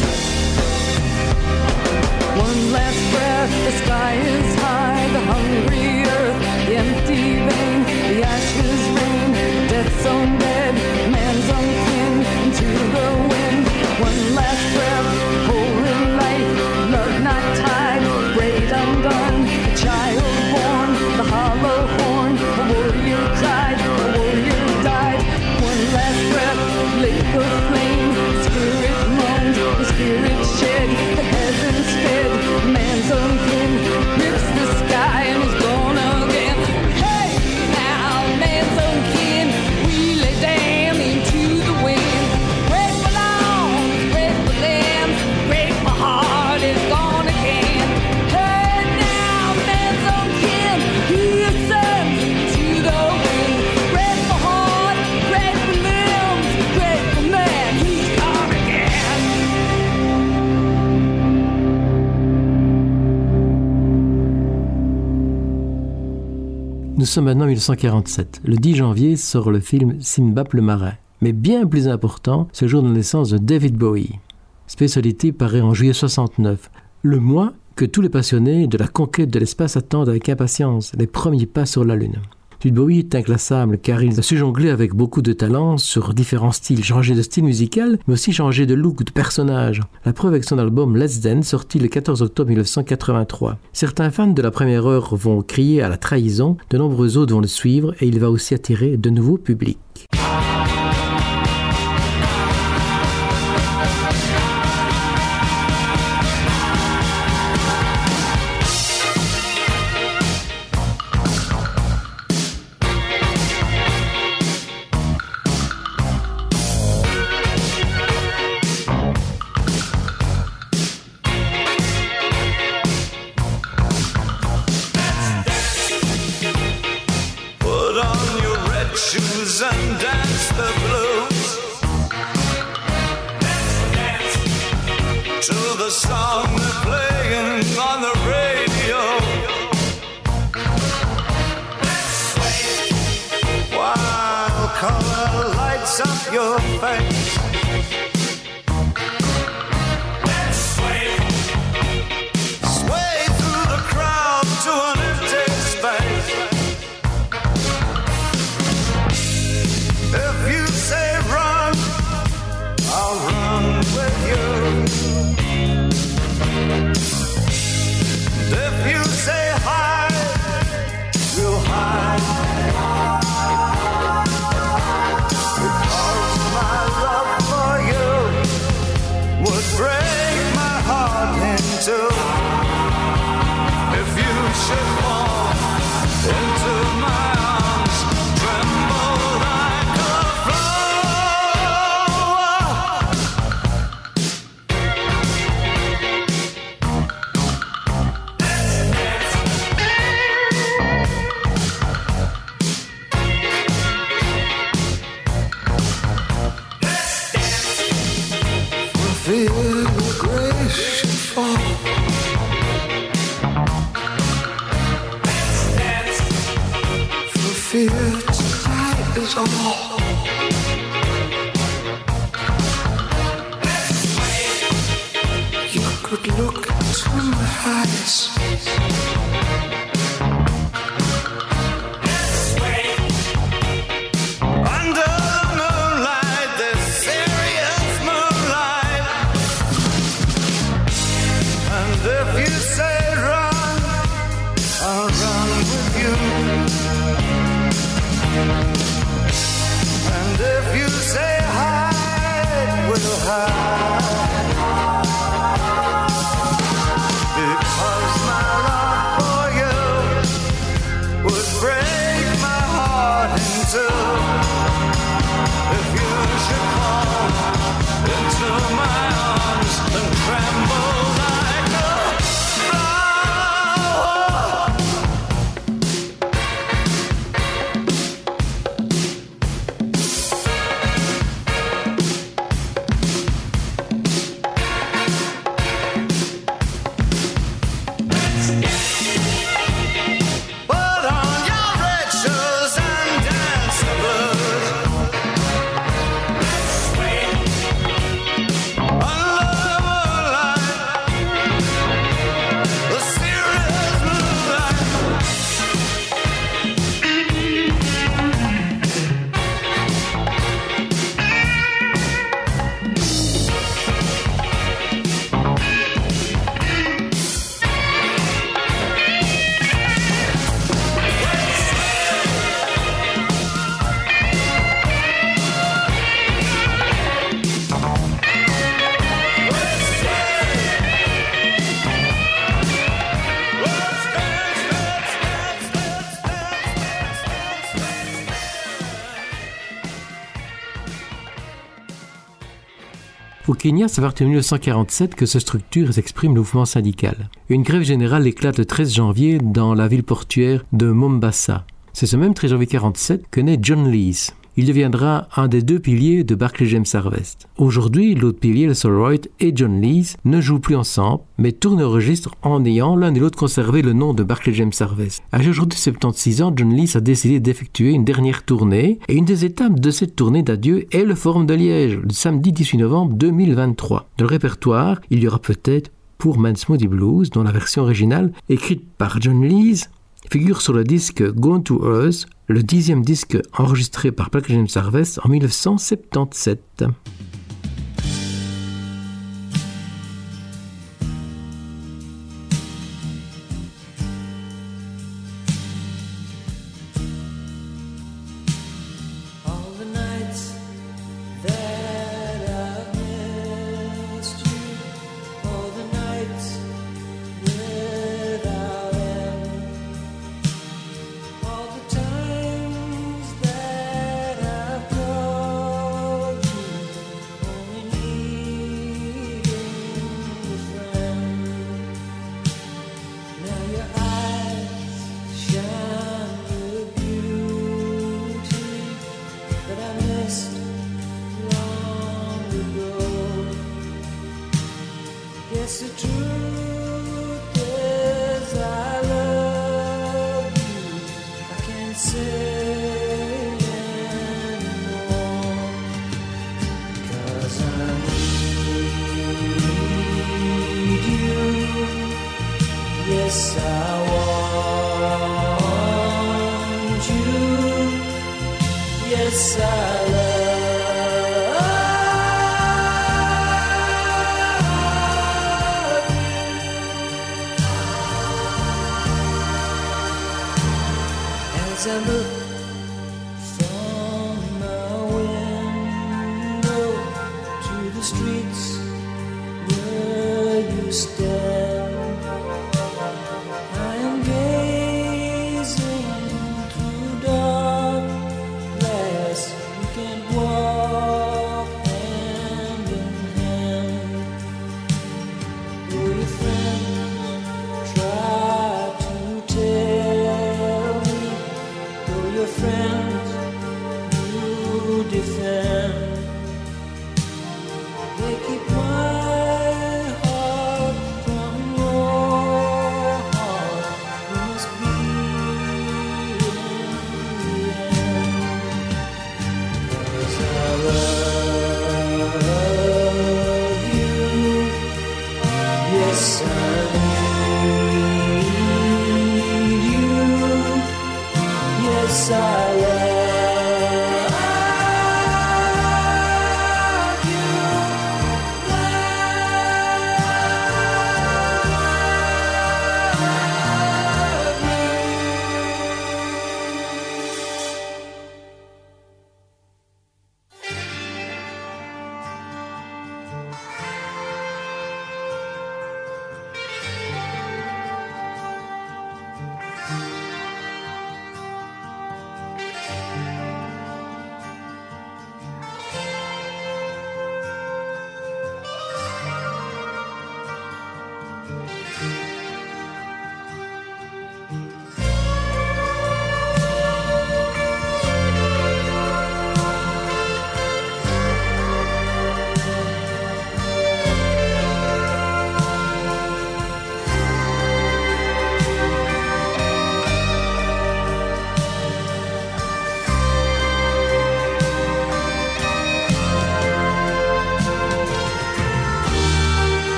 One last breath, the sky is high, the hungry earth, the empty vein, the ashes rain, death's own bed, man's own kin, into the sommes maintenant en 1947. Le 10 janvier sort le film Simbap le marin. Mais bien plus important, le jour de naissance de David Bowie. Spécialité paraît en juillet 69. Le mois que tous les passionnés de la conquête de l'espace attendent avec impatience les premiers pas sur la Lune. David Bowie est inclassable car il a su jongler avec beaucoup de talent sur différents styles, changer de style musical, mais aussi changer de look, de personnage. La preuve avec son album Let's Dance, sorti le 14 octobre 1983. Certains fans de la première heure vont crier à la trahison, de nombreux autres vont le suivre et il va aussi attirer de nouveaux publics. Kenya, c'est à partir de 1947 que se structure et s'exprime le mouvement syndical. Une grève générale éclate le 13 janvier dans la ville portuaire de Mombasa. C'est ce même 13 janvier 47 que naît John Lees. Il deviendra un des deux piliers de Barclay James Harvest. Aujourd'hui, l'autre pilier, le Solroyd et John Lees, ne jouent plus ensemble, mais tournent au registre en ayant l'un et l'autre conservé le nom de Barclay James Harvest. Âgé aujourd'hui de 76 ans, John Lees a décidé d'effectuer une dernière tournée, et une des étapes de cette tournée d'adieu est le Forum de Liège, le samedi 18 novembre 2023. Dans le répertoire, il y aura peut-être pour Man's Moody Blues, dont la version originale, écrite par John Lees, figure sur le disque Gone to Earth, le dixième disque enregistré par Barclay James Harvest en 1977.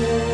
Yeah.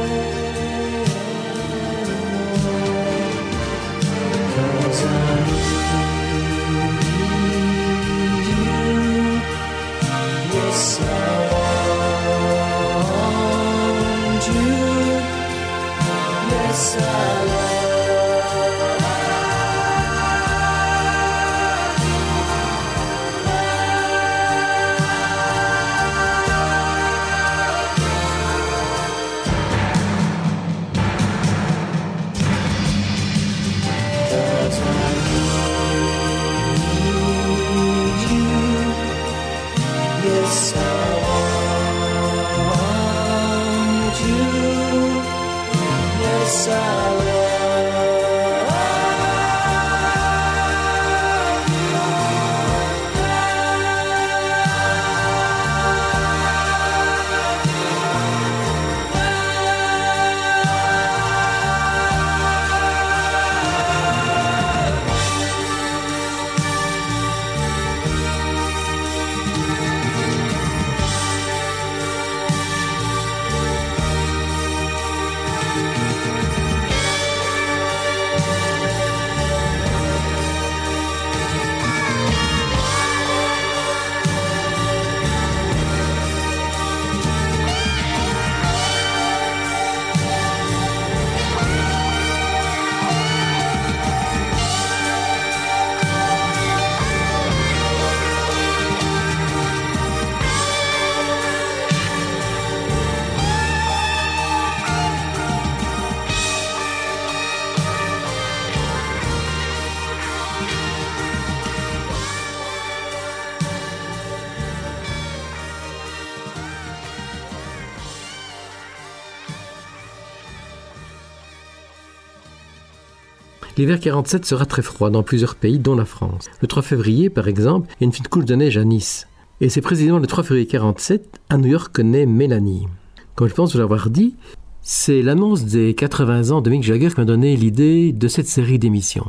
L'hiver 47 sera très froid dans plusieurs pays, dont la France. Le 3 février, par exemple, il y a une fine couche de neige à Nice. Et c'est précisément le 3 février 47 à New York que naît Mélanie. Comme je pense vous l'avoir dit, c'est l'annonce des 80 ans de Mick Jagger qui m'a donné l'idée de cette série d'émissions.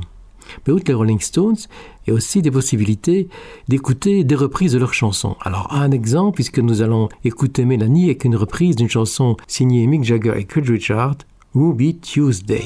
Mais outre les Rolling Stones, il y a aussi des possibilités d'écouter des reprises de leurs chansons. Alors, un exemple, puisque nous allons écouter Mélanie avec une reprise d'une chanson signée Mick Jagger et Keith Richard, Ruby Tuesday.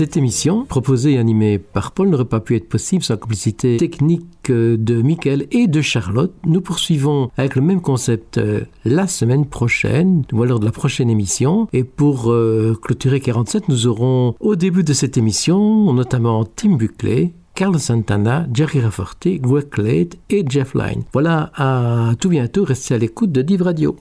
Cette émission, proposée et animée par Paul, n'aurait pas pu être possible sans la complicité technique euh, de Michael et de Charlotte. Nous poursuivons avec le même concept euh, la semaine prochaine, ou alors de la prochaine émission. Et pour euh, clôturer 47, nous aurons au début de cette émission, notamment Tim Buckley, Carl Santana, Jerry Rafferty, Greg Clayt et Jeff Lynne. Voilà, à tout bientôt, restez à l'écoute de Div Radio.